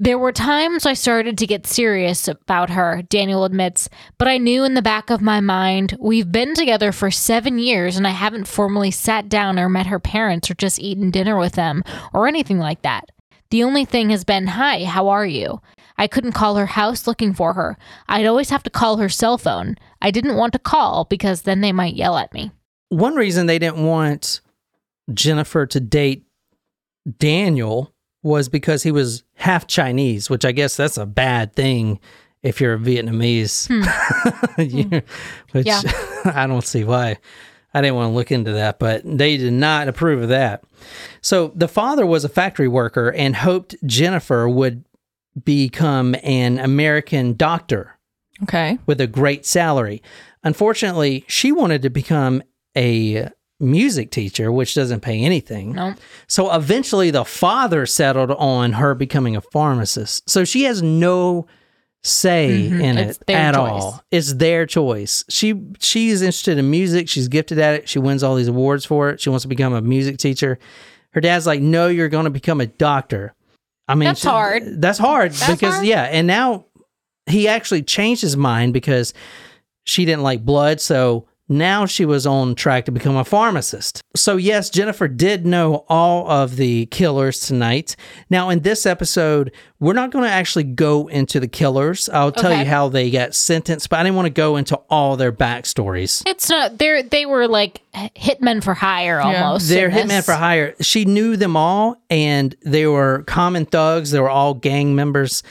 There were times I started to get serious about her, Daniel admits, but I knew in the back of my mind, we've been together for seven years and I haven't formally sat down or met her parents or just eaten dinner with them or anything like that. The only thing has been, Hi, how are you? I couldn't call her house looking for her. I'd always have to call her cell phone. I didn't want to call because then they might yell at me. One reason they didn't want Jennifer to date Daniel was because he was half Chinese, which I guess that's a bad thing if you're a Vietnamese. Hmm. Hmm. You- which Yeah. I don't see why. I didn't want to look into that, but they did not approve of that. So the father was a factory worker and hoped Jennifer would become an American doctor Okay. with a great salary. Unfortunately, she wanted to become a music teacher, which doesn't pay anything. So eventually, the father settled on her becoming a pharmacist. So she has no say Mhm. in It's it at choice. all. It's their choice. She she's interested in music. She's gifted at it. She wins all these awards for it. She wants to become a music teacher. Her dad's like, "No, you're going to become a doctor." I mean, That's hard. That's hard That's because hard. yeah, and now he actually changed his mind because she didn't like blood, so now she was on track to become a pharmacist. So yes, Jennifer did know all of the killers tonight. Now in this episode, we're not going to actually go into the killers. I'll tell Okay. you how they got sentenced, but I didn't want to go into all their backstories. It's not. They're they were like hitmen for hire almost. They're hitmen for hire. She knew them all, and they were common thugs. They were all gang members,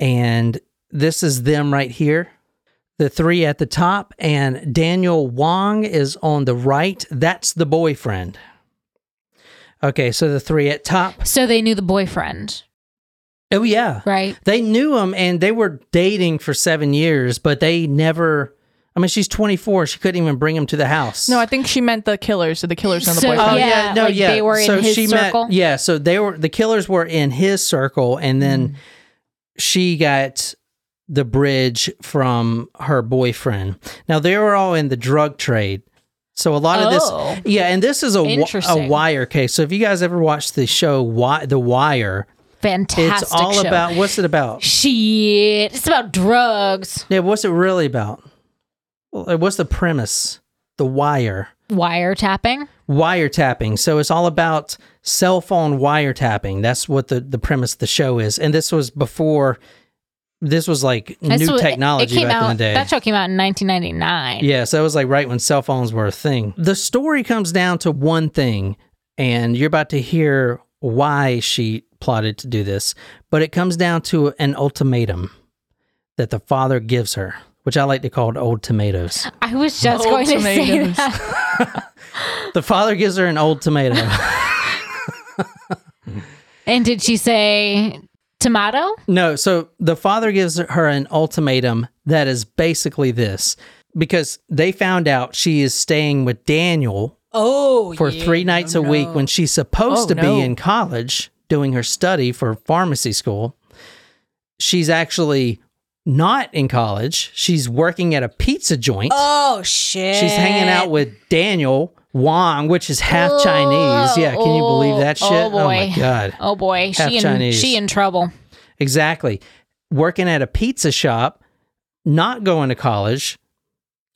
and this is them right here. The three at the top, and Daniel Wong is on the right. That's the boyfriend. Okay, so the three at top. So they knew the boyfriend, Oh yeah, right? They knew him, and they were dating for seven years, but they never. I mean, she's 24. She couldn't even bring him to the house. No, I think she meant the killers. So the killers know the So- boyfriend. Oh Yeah, yeah, no, like yeah. they were in so his she circle? met, yeah. So they were the killers were in his circle, and then Mm. she got the bridge from her boyfriend. Now they were all in the drug trade. So a lot of Oh. this, yeah, and this is a, a wire case. So if you guys ever watched the show Wi- The Wire, Fantastic. it's all show. about what's it about? shit. It's about drugs. Yeah, what's it really about? Uh, what's the premise? The Wire. Wiretapping. wiretapping. So it's all about cell phone wiretapping. That's what the, the premise of the show is. And this was before, this was like That's new what- technology back out. in the day. That show came out in 1999. yeah, so it was like right when cell phones were a thing. The story comes down to one thing, and you're about to hear why she plotted to do this, but it comes down to an ultimatum that the father gives her, which I like to call old tomatoes. I was just Old going to say tomatoes. that. The father gives her an old tomato. And did she say tomato? No, so the father gives her an ultimatum that is basically this because they found out she is staying with Daniel Oh, for three nights a oh, week when she's supposed Oh, to no. be in college doing her study for pharmacy school. She's actually not in college. She's working at a pizza joint. Oh shit. She's hanging out with Daniel Wong, which is half Chinese. Oh, yeah, can you believe that oh, shit? Oh, oh boy. my god. Oh boy, Half she in Chinese. she in trouble. Exactly. Working at a pizza shop, not going to college.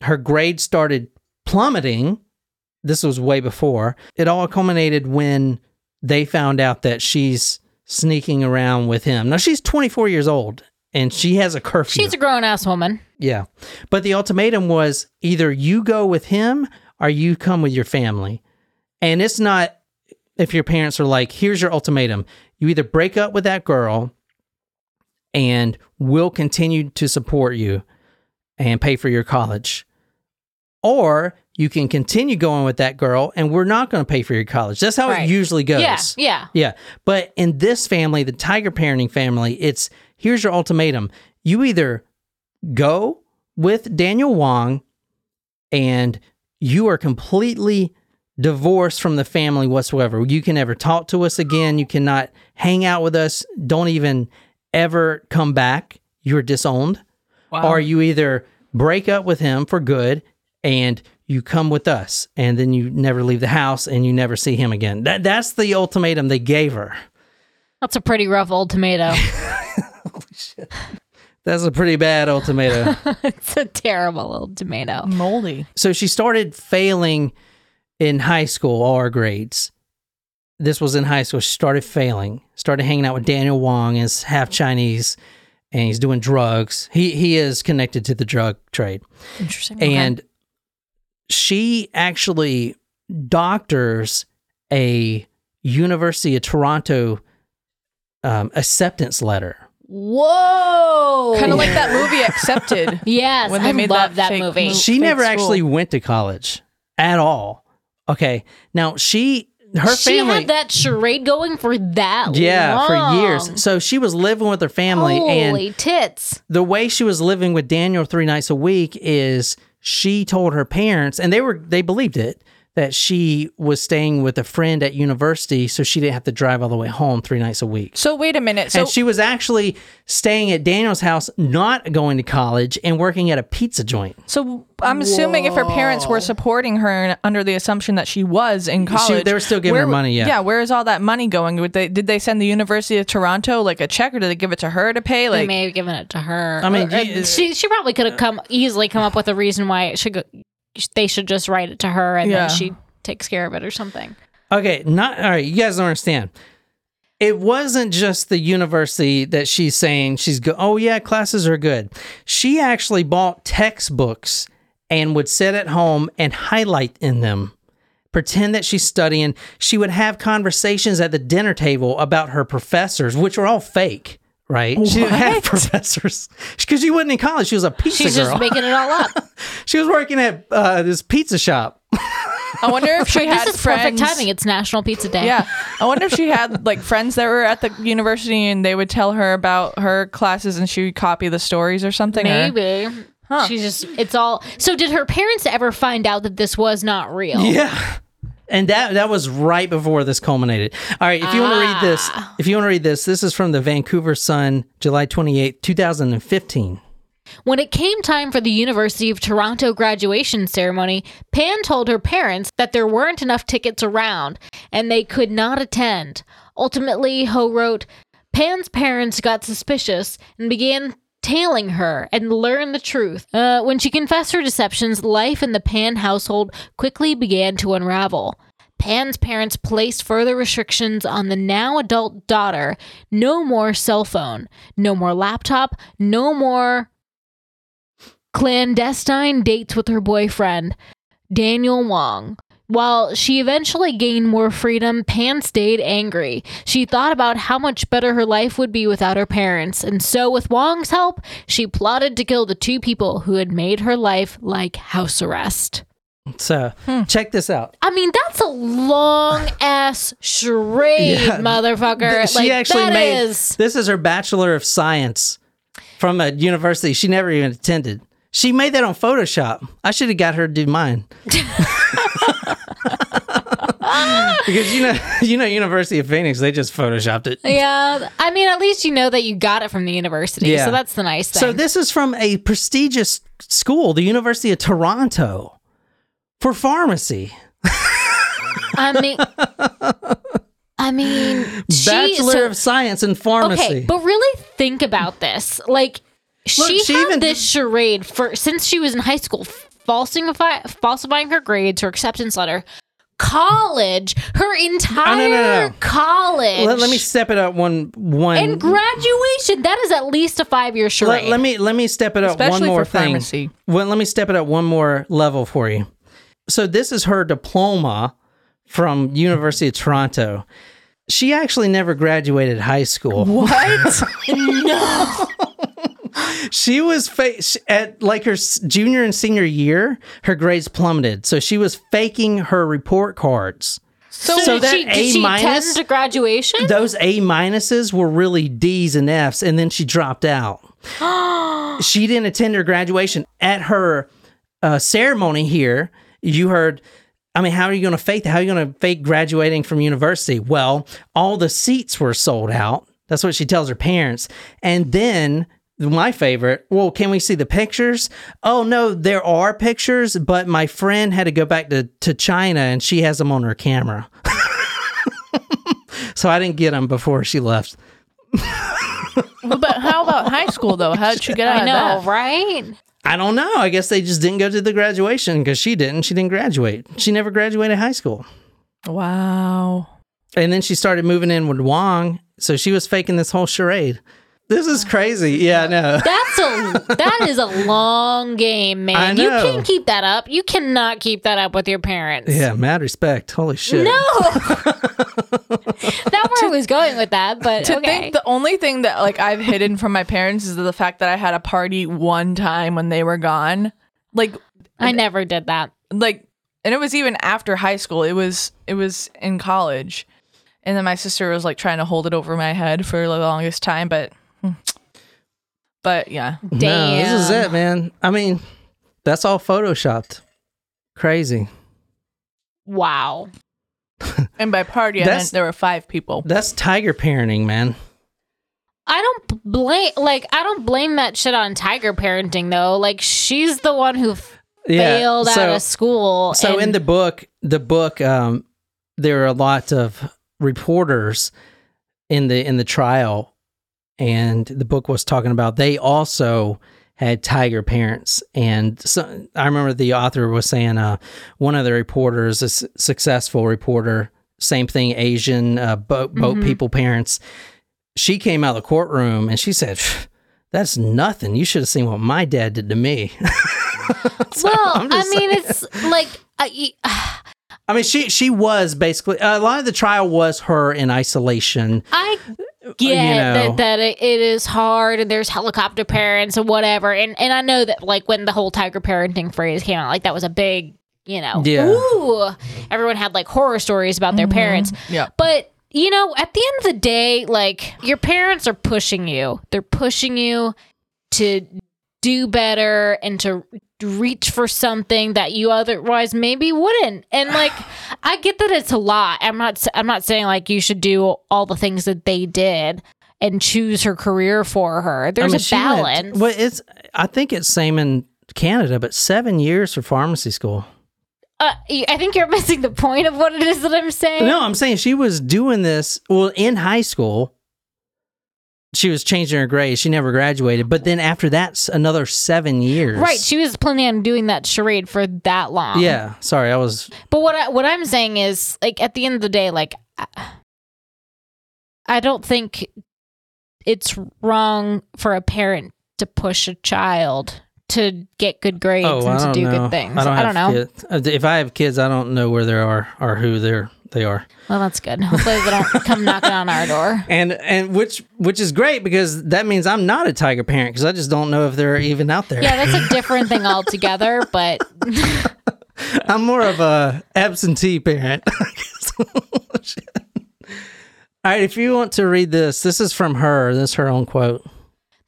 Her grades started plummeting. This was way before. It all culminated when they found out that she's sneaking around with him. Now she's 24 years old and she has a curfew. She's a grown ass woman. yeah. But the ultimatum was either you go with him or you come with your family. And it's not if your parents are like, here's your ultimatum. You either break up with that girl and we'll continue to support you and pay for your college. Or you can continue going with that girl and we're not going to pay for your college. That's how Right. it usually goes. Yeah, yeah. Yeah. But in this family, the tiger parenting family, it's here's your ultimatum. You either go with Daniel Wong and you are completely divorced from the family whatsoever. You can never talk to us again. You cannot hang out with us. Don't even ever come back. You're disowned. Or you either break up with him for good and you come with us and then you never leave the house and you never see him again. That that's the ultimatum they gave her. That's a pretty rough old tomato. That's a pretty bad ultimatum. it's a terrible old tomato. Moldy. so she started failing in high school, all her grades. This was in high school. She started failing. Started hanging out with Daniel Wong, is half Chinese, and he's doing drugs. He he is connected to the drug trade. Interesting. And she actually doctors a University of Toronto um, acceptance letter. Whoa. Kind of like that movie Accepted. Yes, when they I made love that that, movie. movie. she fake never school. actually went to college at all. Okay, now she her she family. had that charade going for that yeah, long. for years. So she was living with her family, Holy and tits. the way she was living with Daniel three nights a week is she told her parents, and they were they believed it that she was staying with a friend at university, so she didn't have to drive all the way home three nights a week. So wait a minute. So and she was actually staying at Daniel's house, not going to college, and working at a pizza joint. So I'm assuming if her parents were supporting her under the assumption that she was in college, they were still giving her money, yeah. yeah. Where is all that money going? Would they did they send the University of Toronto like a check, or did they give it to her to pay? They Like, may have given it to her. I mean, uh, Or- or uh, she she probably could have come easily come up with a reason why it should go. They should just write it to her, and Yeah. then she takes care of it or something. Okay, not all right. You guys don't understand. It wasn't just the university that she's saying she's go. Oh yeah, classes are good. She actually bought textbooks and would sit at home and highlight in them. Pretend that she's studying. She would have conversations at the dinner table about her professors, which were all fake, right? She didn't have professors because she wasn't in college. She was a pizza She's girl. She's just making it all up. she was working at uh, this pizza shop. I wonder if she had this is friends. perfect timing. It's National Pizza Day. Yeah, I wonder if she had like friends that were at the university and they would tell her about her classes and she would copy the stories or something. or- maybe. She's just. It's all. So did her parents ever find out that this was not real? Yeah. And that that was right before this culminated. All right, if you want to read ah. this, if you want to read this, this is from the Vancouver Sun, July 28th, 2015. When it came time for the University of Toronto graduation ceremony, Pan told her parents that there weren't enough tickets around and they could not attend. Ultimately, Ho wrote, Pan's parents got suspicious and began tailing her and learn the truth. Uh, when she confessed her deceptions, life in the Pan household quickly began to unravel. Pan's parents placed further restrictions on the now adult daughter no more cell phone, no more laptop, no more clandestine dates with her boyfriend, Daniel Wong. While she eventually gained more freedom, Pan stayed angry. She thought about how much better her life would be without her parents, and so, with Wong's help, she plotted to kill the two people who had made her life like house arrest. So, hmm. check this out. I mean, that's a long ass charade, Yeah. motherfucker. She like, actually that made is- this is her Bachelor of Science from a university she never even attended. She made that on Photoshop. I should have got her to do mine. because you know, you know, University of Phoenix, they just photoshopped it. Yeah, I mean, at least you know that you got it from the university, Yeah. so that's the nice thing. So this is from a prestigious school, the University of Toronto, for pharmacy. I mean, I mean, Bachelor so- of Science in Pharmacy. Okay, but really think about this. Like, she, she had even- this charade for since she was in high school, falsifying falsifying her grades, her acceptance letter, college, her oh, entire no, no. college, let, let me step it up one one. and graduation. That is at least a five year charade. let, let me let me step it up one more for thing. pharmacy. Well, let me step it up one more level for you. So this is her diploma from University of Toronto. She actually never graduated high school. What? no. She was fa- at like her junior and senior year, her grades plummeted. So she was faking her report cards. So, So did that she, A she minus- attend to graduation? Those A minuses were really D's and F's, and then she dropped out. she didn't attend her graduation. At her uh, ceremony here, you heard, I mean, how are you going to fake? How are you going to fake graduating from university? Well, all the seats were sold out. That's what she tells her parents. And then my favorite, well, can we see the pictures? Oh, no, there are pictures, but my friend had to go back to, to China and she has them on her camera. so I didn't get them before she left. but how about high school though? How did she get out I know, of that? right? I don't know. I guess they just didn't go to the graduation because she didn't. She didn't graduate. She never graduated high school. Wow. And then she started moving in with Wong. So she was faking this whole charade. This is oh, crazy. Yeah, no. That's a that is a long game, man. I You can't keep that up. You cannot keep that up with your parents. Yeah, mad respect. Holy shit. No. That's where I was going with that, but To okay. think the only thing that like I've hidden from my parents is the fact that I had a party one time when they were gone. Like I never did that. like and it was even after high school. It was it was in college. And then my sister was like trying to hold it over my head for the longest time, but. But yeah. No, this is it, man. I mean, that's all photoshopped. Crazy. Wow. And by party, I meant there were five people. That's tiger parenting, man. I don't blame like I don't blame that shit on tiger parenting though. Like she's the one who f- Yeah, failed out of school. So in the book, the book, um, there are a lot of reporters in the in the trial, and the book was talking about they also had tiger parents, and so I remember the author was saying, uh, one of the reporters, a s- successful reporter, same thing, Asian uh, boat boat Mhm. people parents. She came out of the courtroom and she said, "That's nothing. You should have seen what my dad did to me." So well, I mean, saying. it's like I, I mean, she she was basically a lot of the trial was her in isolation. I get you know. that that it, is hard and there's helicopter parents and whatever and and I know that like when the whole tiger parenting phrase came out like that was a big you know Yeah. ooh everyone had like horror stories about their mm-hmm. parents Yeah. but you know at the end of the day like your parents are pushing you they're pushing you to do better and to reach for something that you otherwise maybe wouldn't and like i get that it's a lot i'm not I'm not saying like you should do all the things that they did and choose her career for her there's I mean, a went- balance well, it's I think it's same in Canada, but seven years for pharmacy school. uh, i think you're missing the point of what it is that i'm saying No, I'm saying she was doing this well in high school. She was changing her grades. She never graduated, but then after that's another seven years. right she was planning on doing that charade for that long Yeah. Sorry, I was. But what I, what I'm saying is, like, at the end of the day, like, I- I don't think it's wrong for a parent to push a child to get good grades Oh, and to don't know. good things. I don't, have know. Kids. If I have kids, I don't know where they are or who they're they are. Well, that's good. Hopefully, they don't come knocking on our door. and and which which is great because that means I'm not a tiger parent because I just don't know if they're even out there. Yeah, that's a different thing altogether. But I'm more of a absentee parent. All right, if you want to read this, this is from her. This is her own quote.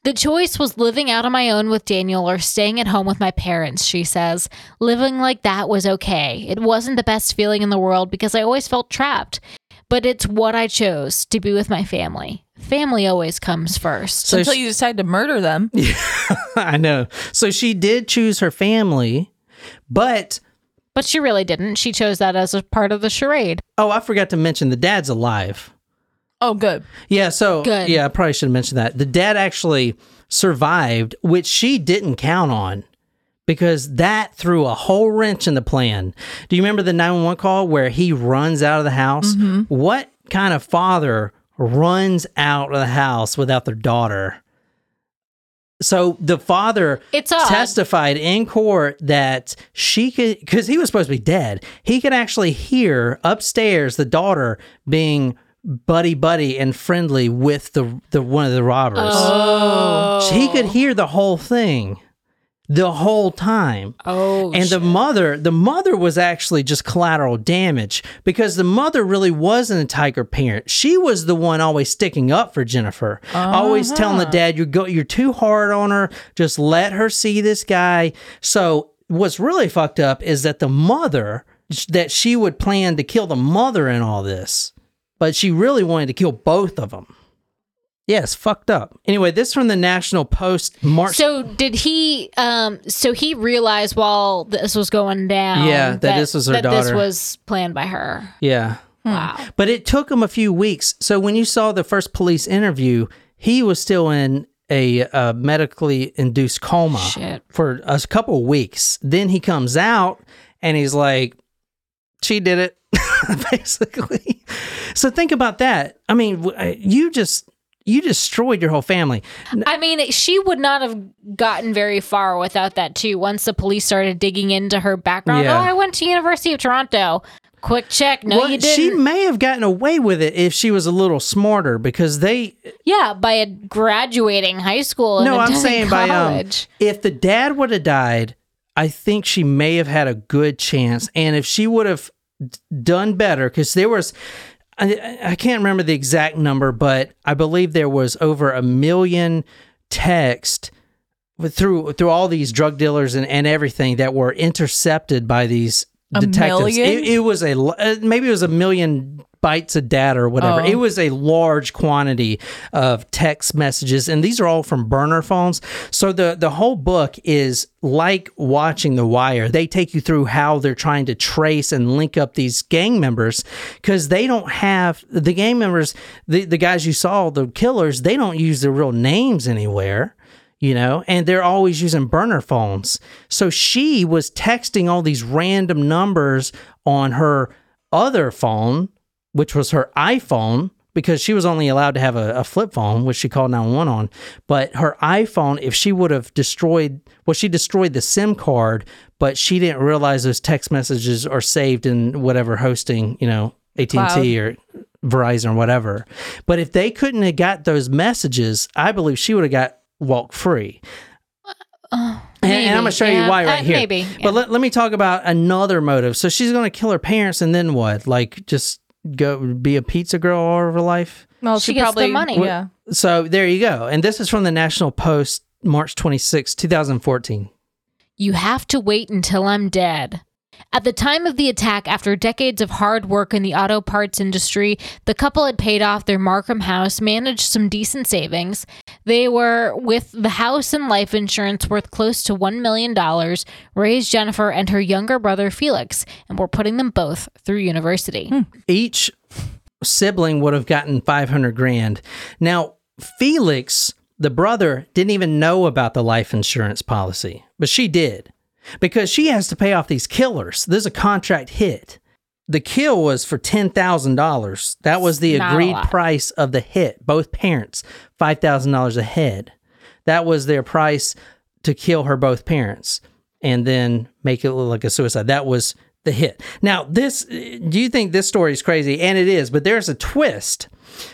The choice was living out on my own with Daniel or staying at home with my parents, she says. Living like that was okay. It wasn't the best feeling in the world because I always felt trapped. But it's what I chose to be with my family. Family always comes first. So Until she- you decide to murder them. I know. So she did choose her family, but But she really didn't. She chose that as a part of the charade. oh, I forgot to mention the dad's alive. Oh, good. Yeah, so Good. yeah, I probably should have mentioned that. The dad actually survived, which she didn't count on because that threw a whole wrench in the plan. Do you remember the 911 call where he runs out of the house? Mm-hmm. What kind of father runs out of the house without their daughter? So the father It's odd. testified in court that she could, because he was supposed to be dead, he could actually hear upstairs the daughter being buddy buddy and friendly with the the one of the robbers. Oh. He could hear the whole thing the whole time. Oh, And the mother, the mother was actually just collateral damage because the mother really wasn't a tiger parent. She was the one always sticking up for Jennifer, always uh-huh. telling the dad, "You're go, you're too hard on her. Just let her see this guy." So what's really fucked up is that the mother that she would plan to kill the mother in all this, but she really wanted to kill both of them. Yes, fucked up. Anyway, this from the National Post, March. So did he? Um. So he realized while this was going down. Yeah, that this was her that This was planned by her. yeah. Wow. But it took him a few weeks. So when you saw the first police interview, he was still in a uh, medically induced coma Shit. for a couple of weeks. Then he comes out and he's like, "She did it," basically. So think about that. I mean, you just you destroyed your whole family. I mean, she would not have gotten very far without that too. Once the police started digging into her background, Yeah. oh, I went to University of Toronto. Quick check. No, well, you didn't. she may have gotten away with it if she was a little smarter because they yeah, by a graduating high school. And no, I'm saying by um, college. if the dad would have died, I think she may have had a good chance, and if she would have d- done better, because there was. I, I can't remember the exact number, but I believe there was over a million text through through all these drug dealers and, and everything that were intercepted by these A detectives. It, it was a uh, maybe it was a million bytes of data or whatever. Oh. It was a large quantity of text messages, and these are all from burner phones. So the the whole book is like watching The Wire. They take you through how they're trying to trace and link up these gang members because they don't have the gang members. The the guys you saw, the killers, they don't use their real names anywhere you know, and they're always using burner phones. So she was texting all these random numbers on her other phone, which was her iPhone, because she was only allowed to have a, a flip phone, which she called 911 on. But her iPhone, if she would have destroyed, well, she destroyed the SIM card, but she didn't realize those text messages are saved in whatever hosting, you know, AT&T Cloud. or Verizon or whatever. But if they couldn't have got those messages, I believe she would have got walk free. And, and I'm going to show yeah. you why right Uh, here. maybe, yeah. But let, let me talk about another motive. So she's going to kill her parents and then what? Like just go be a pizza girl all of her life? Well, She she, gets the probably money. Yeah. So there you go. And this is from the National Post, March 26, 2014. You have to wait until I'm dead. At the time of the attack, after decades of hard work in the auto parts industry, the couple had paid off their Markham house, managed some decent savings. They were, with the house and life insurance worth close to $1 million, raised Jennifer and her younger brother Felix, and were putting them both through university. Hmm. Each sibling would have gotten 500 grand. Now, Felix, the brother, didn't even know about the life insurance policy, but she did because she has to pay off these killers. This is a contract hit. The kill was for $10,000. That was the Not agreed price of the hit. Both parents, $5,000 a head. That was their price to kill her both parents and then make it look like a suicide. That was the hit. Now, this, do you think this story is crazy? And it is, but there's a twist.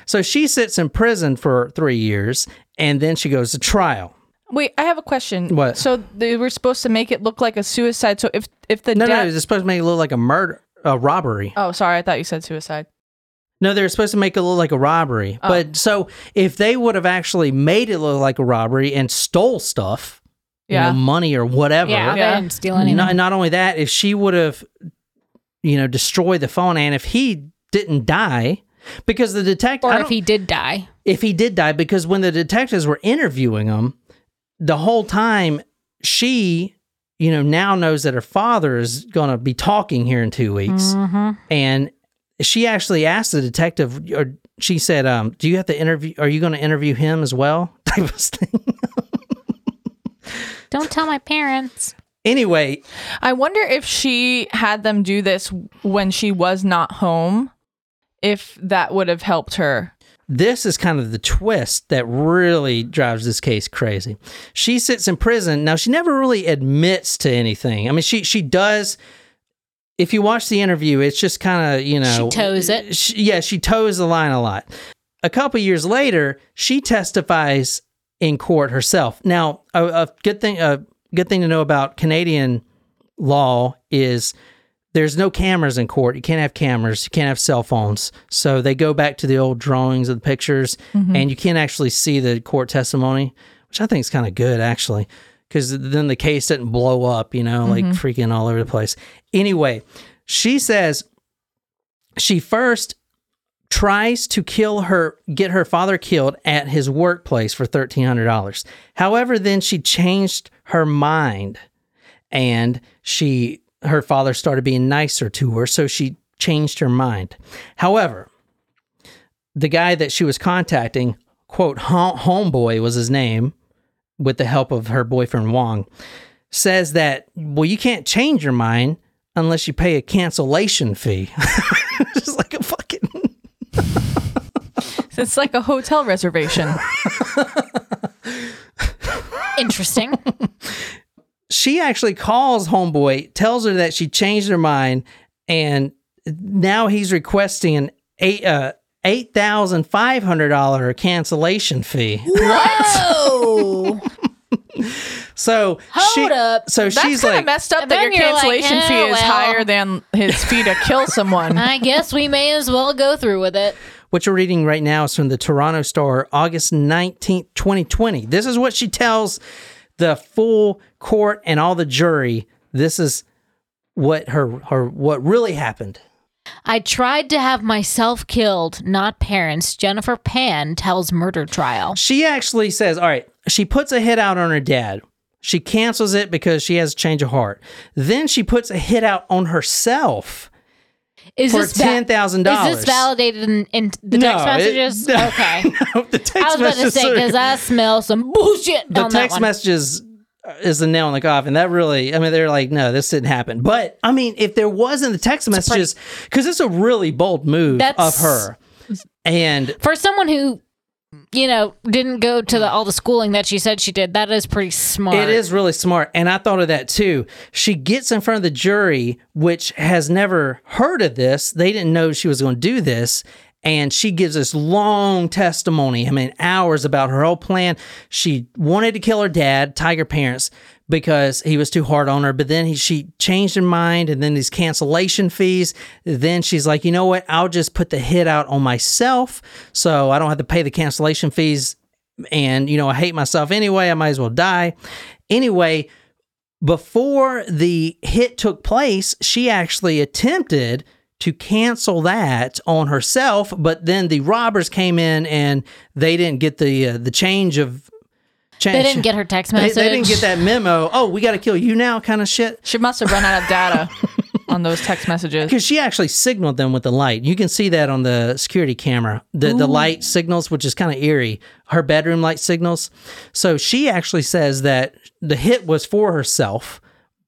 So she sits in prison for three years and then she goes to trial. Wait, I have a question. What? So they were supposed to make it look like a suicide. So if if the No, no, death- it's supposed to make it look like a murder, a robbery. oh, sorry, I thought you said suicide. No, they're supposed to make it look like a robbery. Oh. But so if they would have actually made it look like a robbery and stole stuff, Yeah. you know, money or whatever. Yeah, Yeah. they didn't steal anything. Not, not only that, if she would have, you know, destroyed the phone, and if he didn't die, because the detective, or if he did die. if he did die, because when the detectives were interviewing him, the whole time she, you know, now knows that her father is going to be talking here in two weeks, Mm-hmm. and she actually asked the detective, or she said, um, "Do you have to interview? Are you going to interview him as well?" Type of thing. Don't tell my parents. anyway, I wonder if she had them do this when she was not home, if that would have helped her. This is kind of the twist that really drives this case crazy. She sits in prison. Now she never really admits to anything. I mean, she she does. If you watch the interview, it's just kind of you know She toes it. She, yeah, she toes the line a lot. A couple years later, she testifies in court herself. Now, a, a good thing a good thing to know about Canadian law is there's no cameras in court. You can't have cameras. You can't have cell phones. So they go back to the old drawings of the pictures, mm-hmm. and you can't actually see the court testimony, which I think is kind of good actually, because then the case doesn't blow up, you know, like mm-hmm. freaking all over the place. Anyway, she says she first tries to kill her get her father killed at his workplace for $1300 however then she changed her mind and she her father started being nicer to her so she changed her mind however the guy that she was contacting quote homeboy was his name with the help of her boyfriend wong says that well you can't change your mind unless you pay a cancellation fee just like a fucking It's like a hotel reservation. Interesting. She actually calls homeboy, tells her that she changed her mind, and now he's requesting an eight uh eight thousand five hundred dollar cancellation fee. Whoa! So Hold she, up. So That's she's kind of like, messed up that your then you're like, cancellation eh, fee is well. higher than his fee to kill someone. I guess we may as well go through with it. what you're reading right now is from the Toronto Star, August nineteenth, twenty twenty. This is what she tells the full court and all the jury. This is what her her what really happened. I tried to have myself killed, not parents. Jennifer Pan tells murder trial. She actually says, all right, she puts a hit out on her dad. She cancels it because she has a change of heart. Then she puts a hit out on herself Is for this ten thousand dollars. Is this validated in, in the No, text it- messages? no. okay. the text I was about to say because I smell some bullshit the on that text messages is the nail in the coffin. That really, I mean, they're like, no, this didn't happen. But I mean, if there wasn't the text messages, because it's a really bold move That's- of her, and For someone who, you know, didn't go to the, all the schooling that she said she did, that is pretty smart. It is really smart. And I thought of that too. She gets in front of the jury, which has never heard of this. They didn't know she was going to do this. And she gives this long testimony, I mean, hours about her whole plan. She wanted to kill her dad, Tiger Parents, because he was too hard on her. But then he, she changed her mind, and then these cancellation fees. Then she's like, you know what? I'll just put the hit out on myself so I don't have to pay the cancellation fees and you know I hate myself anyway. I might as well die. Anyway, before the hit took place, she actually attempted to cancel that on herself, but then the robbers came in and they didn't get the uh, the change of change. They didn't get her text They, message. they didn't get that memo. Oh, we got to kill you now, kind of shit. She must have run out of data on those text messages. Because she actually signaled them with the light. You can see that on the security camera. The the light signals, which is kind of eerie. Her bedroom light signals. So she actually says that the hit was for herself,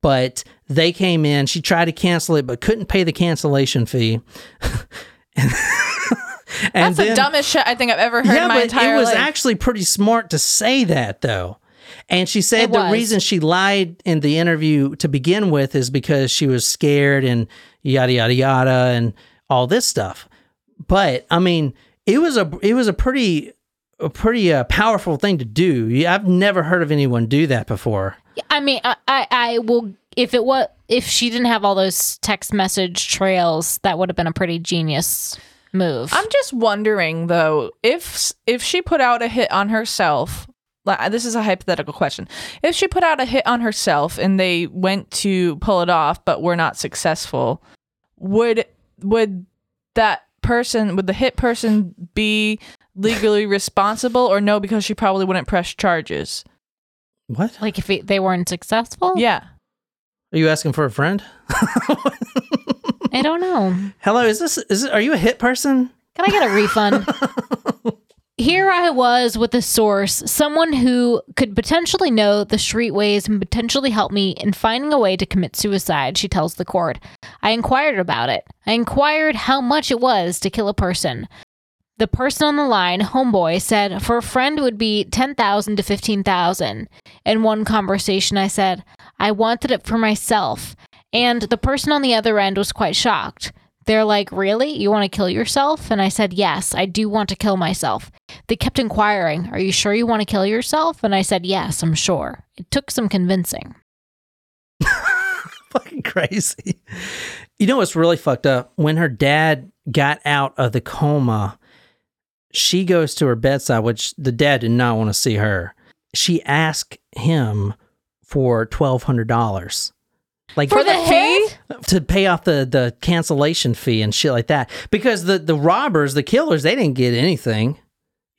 but they came in. She tried to cancel it, but couldn't pay the cancellation fee. and That's the dumbest shit I think I've ever heard yeah, in my but entire it was life. actually pretty smart to say that though. And she said the reason she lied in the interview to begin with is because she was scared and yada yada yada and all this stuff. But I mean, it was a it was a pretty a pretty uh, powerful thing to do. I've never heard of anyone do that before. I mean, I, I, I will. If it was, if she didn't have all those text message trails, that would have been a pretty genius move. I'm just wondering though, if if she put out a hit on herself, this is a hypothetical question. If she put out a hit on herself and they went to pull it off but were not successful, would would that person would the hit person be legally responsible or no because she probably wouldn't press charges? What? like if it, they weren't successful, Yeah. Are you asking for a friend? I don't know. Hello, is this is are you a hit person? Can I get a refund? Here I was with a source, someone who could potentially know the streetways and potentially help me in finding a way to commit suicide, she tells the court. I inquired about it. I inquired how much it was to kill a person. The person on the line, homeboy, said for a friend would be 10,000 to 15,000. In one conversation I said, I wanted it for myself. And the person on the other end was quite shocked. They're like, Really? You want to kill yourself? And I said, Yes, I do want to kill myself. They kept inquiring, Are you sure you want to kill yourself? And I said, Yes, I'm sure. It took some convincing. fucking crazy. You know what's really fucked up? When her dad got out of the coma, she goes to her bedside, which the dad did not want to see her. She asked him for twelve hundred dollars. Like For the fee? to pay off the, the cancellation fee and shit like that. Because the, the robbers, the killers, they didn't get anything.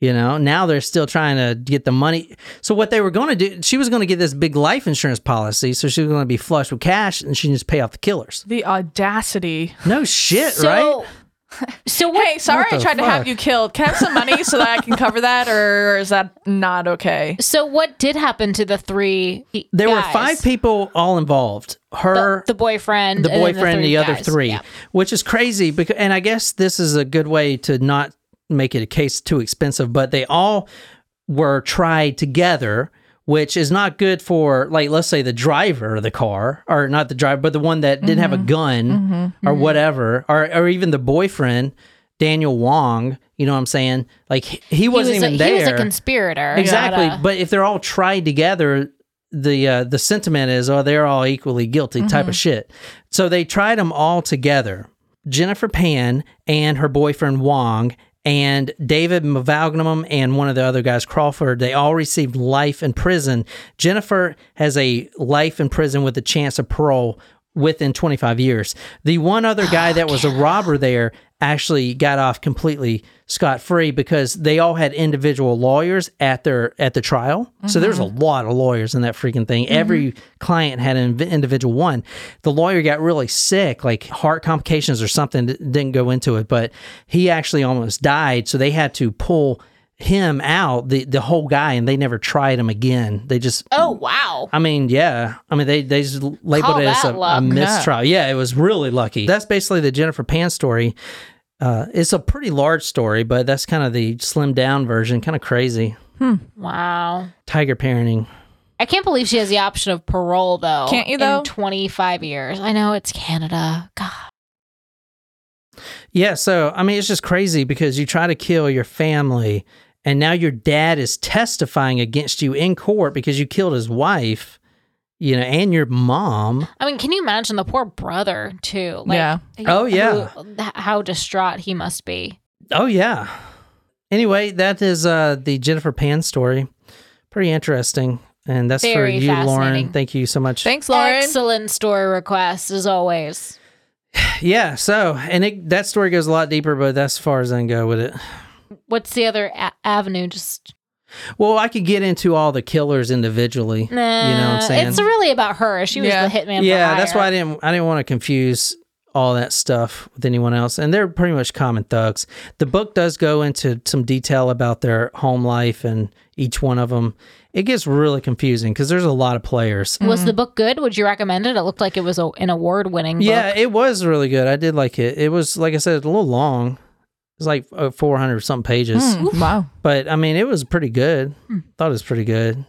You know, now they're still trying to get the money. So what they were going to do, she was going to get this big life insurance policy, so she was going to be flush with cash, and she can just pay off the killers. The audacity. No shit, So, right? So what? Hey, sorry What I the tried to have you killed. Can I have some money so that I can cover that, or is that not okay? So what did happen to the three? There were five people all involved. Her, The, the boyfriend, the boyfriend, and three the other guys. three, Yeah. which is crazy. Because, and I guess this is a good way to not make it a case too expensive. But they all were tried together, which is not good for, like, let's say the driver of the car, or not the driver, but the one that didn't have a mm-hmm. gun mm-hmm. or mm-hmm. whatever, or or even the boyfriend, Daniel Wong. You know what I'm saying? Like he, he He was wasn't a, even there. He was a conspirator. Exactly. But if they're all tried together, the uh, the sentiment is, oh, they're all equally guilty, type of shit. So they tried them all together. Jennifer Pan and her boyfriend Wong and David Mylvaganam and one of the other guys, Crawford, they all received life in prison. Jennifer has a life in prison with a chance of parole within 25 years. The one other guy that was a robber there actually got off completely scot free because they all had individual lawyers at their at the trial. So there's a mm-hmm. lot of lawyers in that freaking thing. Every mm-hmm. client had an individual one. The lawyer got really sick, like heart complications or something. Didn't go into it, but he actually almost died. So they had to pull him out, the the whole guy, and they never tried him again. They just Oh wow. I mean, yeah. I mean, they they just labeled Call it as a, a mistrial. Yeah, it was really lucky. That's basically the Jennifer Pan story. Uh, it's a pretty large story, but that's kind of the slimmed down version. Kind of crazy. Wow. Tiger parenting. I can't believe she has the option of parole though. Can't you, though? In 25 years. I know it's Canada. God. Yeah, so I mean, it's just crazy because you try to kill your family, and now your dad is testifying against you in court because you killed his wife, you know, and your mom. I mean, can you imagine the poor brother too? Like, Yeah. Oh, yeah. who- how distraught he must be. Oh yeah. Anyway, that is uh the Jennifer Pan story. Pretty interesting. And that's Very for you, Lauren. Thank you so much. Thanks, Lauren. Excellent story request as always. Yeah, so and it, that story goes a lot deeper, but that's as far as I can go with it. What's the other a- avenue? Just Well, I could get into all the killers individually. nah, you know what I'm saying? It's really about her. She was Yeah. the hitman. yeah, for that's why I didn't I didn't want to confuse all that stuff with anyone else. And they're pretty much common thugs. The book does go into some detail about their home life and each one of them. It gets really confusing because there's a lot of players. Was the mm-hmm. book good? Would you recommend it? It looked like it was a, an award-winning. book. Yeah, it was really good. I did like it. It was like I said, a little long. It was like uh, 400 something pages, Hmm, wow. but I mean, it was pretty good. Hmm. Thought it was pretty good,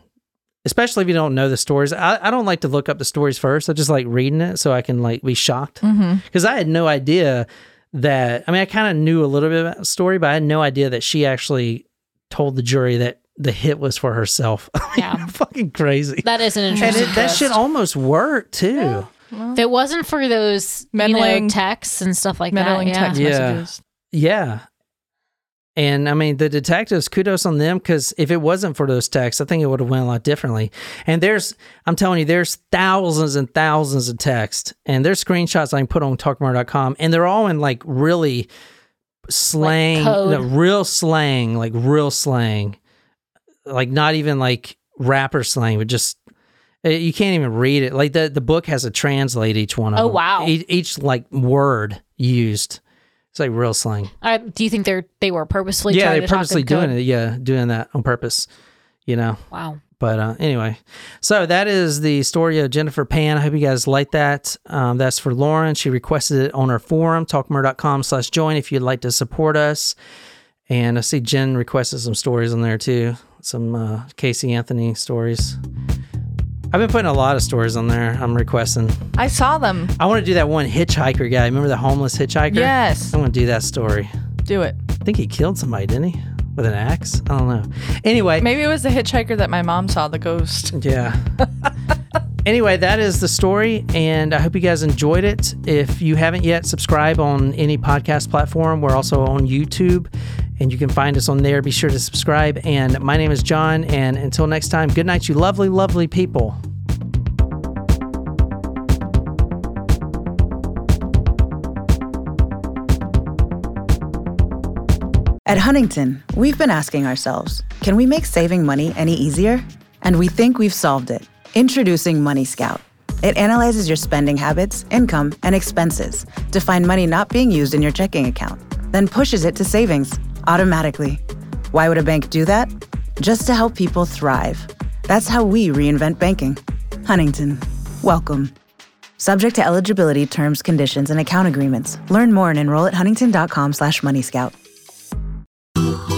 especially if you don't know the stories. I, I don't like to look up the stories first. I just like reading it so I can like be shocked Mm-hmm. because I had no idea that. I mean, I kind of knew a little bit about the story, but I had no idea that she actually told the jury that the hit was for herself. Yeah. fucking crazy. That is an And interesting. it, that twist. shit almost worked too. If it wasn't for those Meddling- you know, texts and stuff like Meddling that, yeah. text Yeah. messages. Yeah. And I mean, the detectives, kudos on them because if it wasn't for those texts, I think it would have went a lot differently. And there's, I'm telling you, there's thousands and thousands of texts, and there's screenshots I can put on talkmurder.com, and they're all in like really slang, code. no, real slang, like real slang, like not even like rapper slang, but just uh, you can't even read it. Like the the book has to translate each one of Oh, them. wow. Each, each like word used. It's like real slang. Uh, do you think they're they were purposely? yeah, they're purposely in code? doing it. Yeah, doing that on purpose. You know. Wow. But uh, anyway, so that is the story of Jennifer Pan. I hope you guys like that. Um, that's for Lauren. She requested it on our forum, talkmurder.com slash join if you'd like to support us. And I see Jen requested some stories on there too, some uh, Casey Anthony stories. I've been putting a lot of stories on there. I'm requesting. I saw them. I want to do that one hitchhiker guy. Remember the homeless hitchhiker? Yes. I want to do that story. Do it. I think he killed somebody, didn't he? With an axe? I don't know. Anyway, Maybe it was the hitchhiker that my mom saw, the ghost. yeah. anyway, that is the story, and I hope you guys enjoyed it. If you haven't yet, subscribe on any podcast platform. We're also on YouTube, and you can find us on there. Be sure to subscribe. And my name is John, and until next time, good night, you lovely, lovely people. At Huntington, we've been asking ourselves can we make saving money any easier? And we think we've solved it. Introducing Money Scout. It analyzes your spending habits, income, and expenses to find money not being used in your checking account, then pushes it to savings automatically. Why would a bank do that? Just to help people thrive. That's how we reinvent banking. Huntington, welcome. Subject to eligibility, terms, conditions, and account agreements. Learn more and enroll at huntington.com slash moneyscout.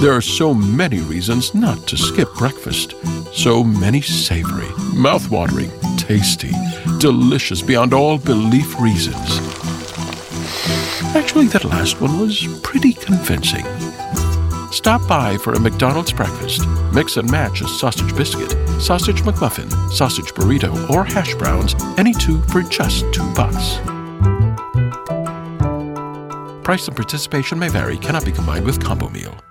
There are so many reasons not to skip breakfast. So many savory, mouth-watering, tasty, delicious beyond all belief reasons. Actually, that last one was pretty convincing. Stop by for a McDonald's breakfast. Mix and match a sausage biscuit, sausage McMuffin, sausage burrito, or hash browns, any two for just two bucks. Price and participation may vary, cannot be combined with combo meal.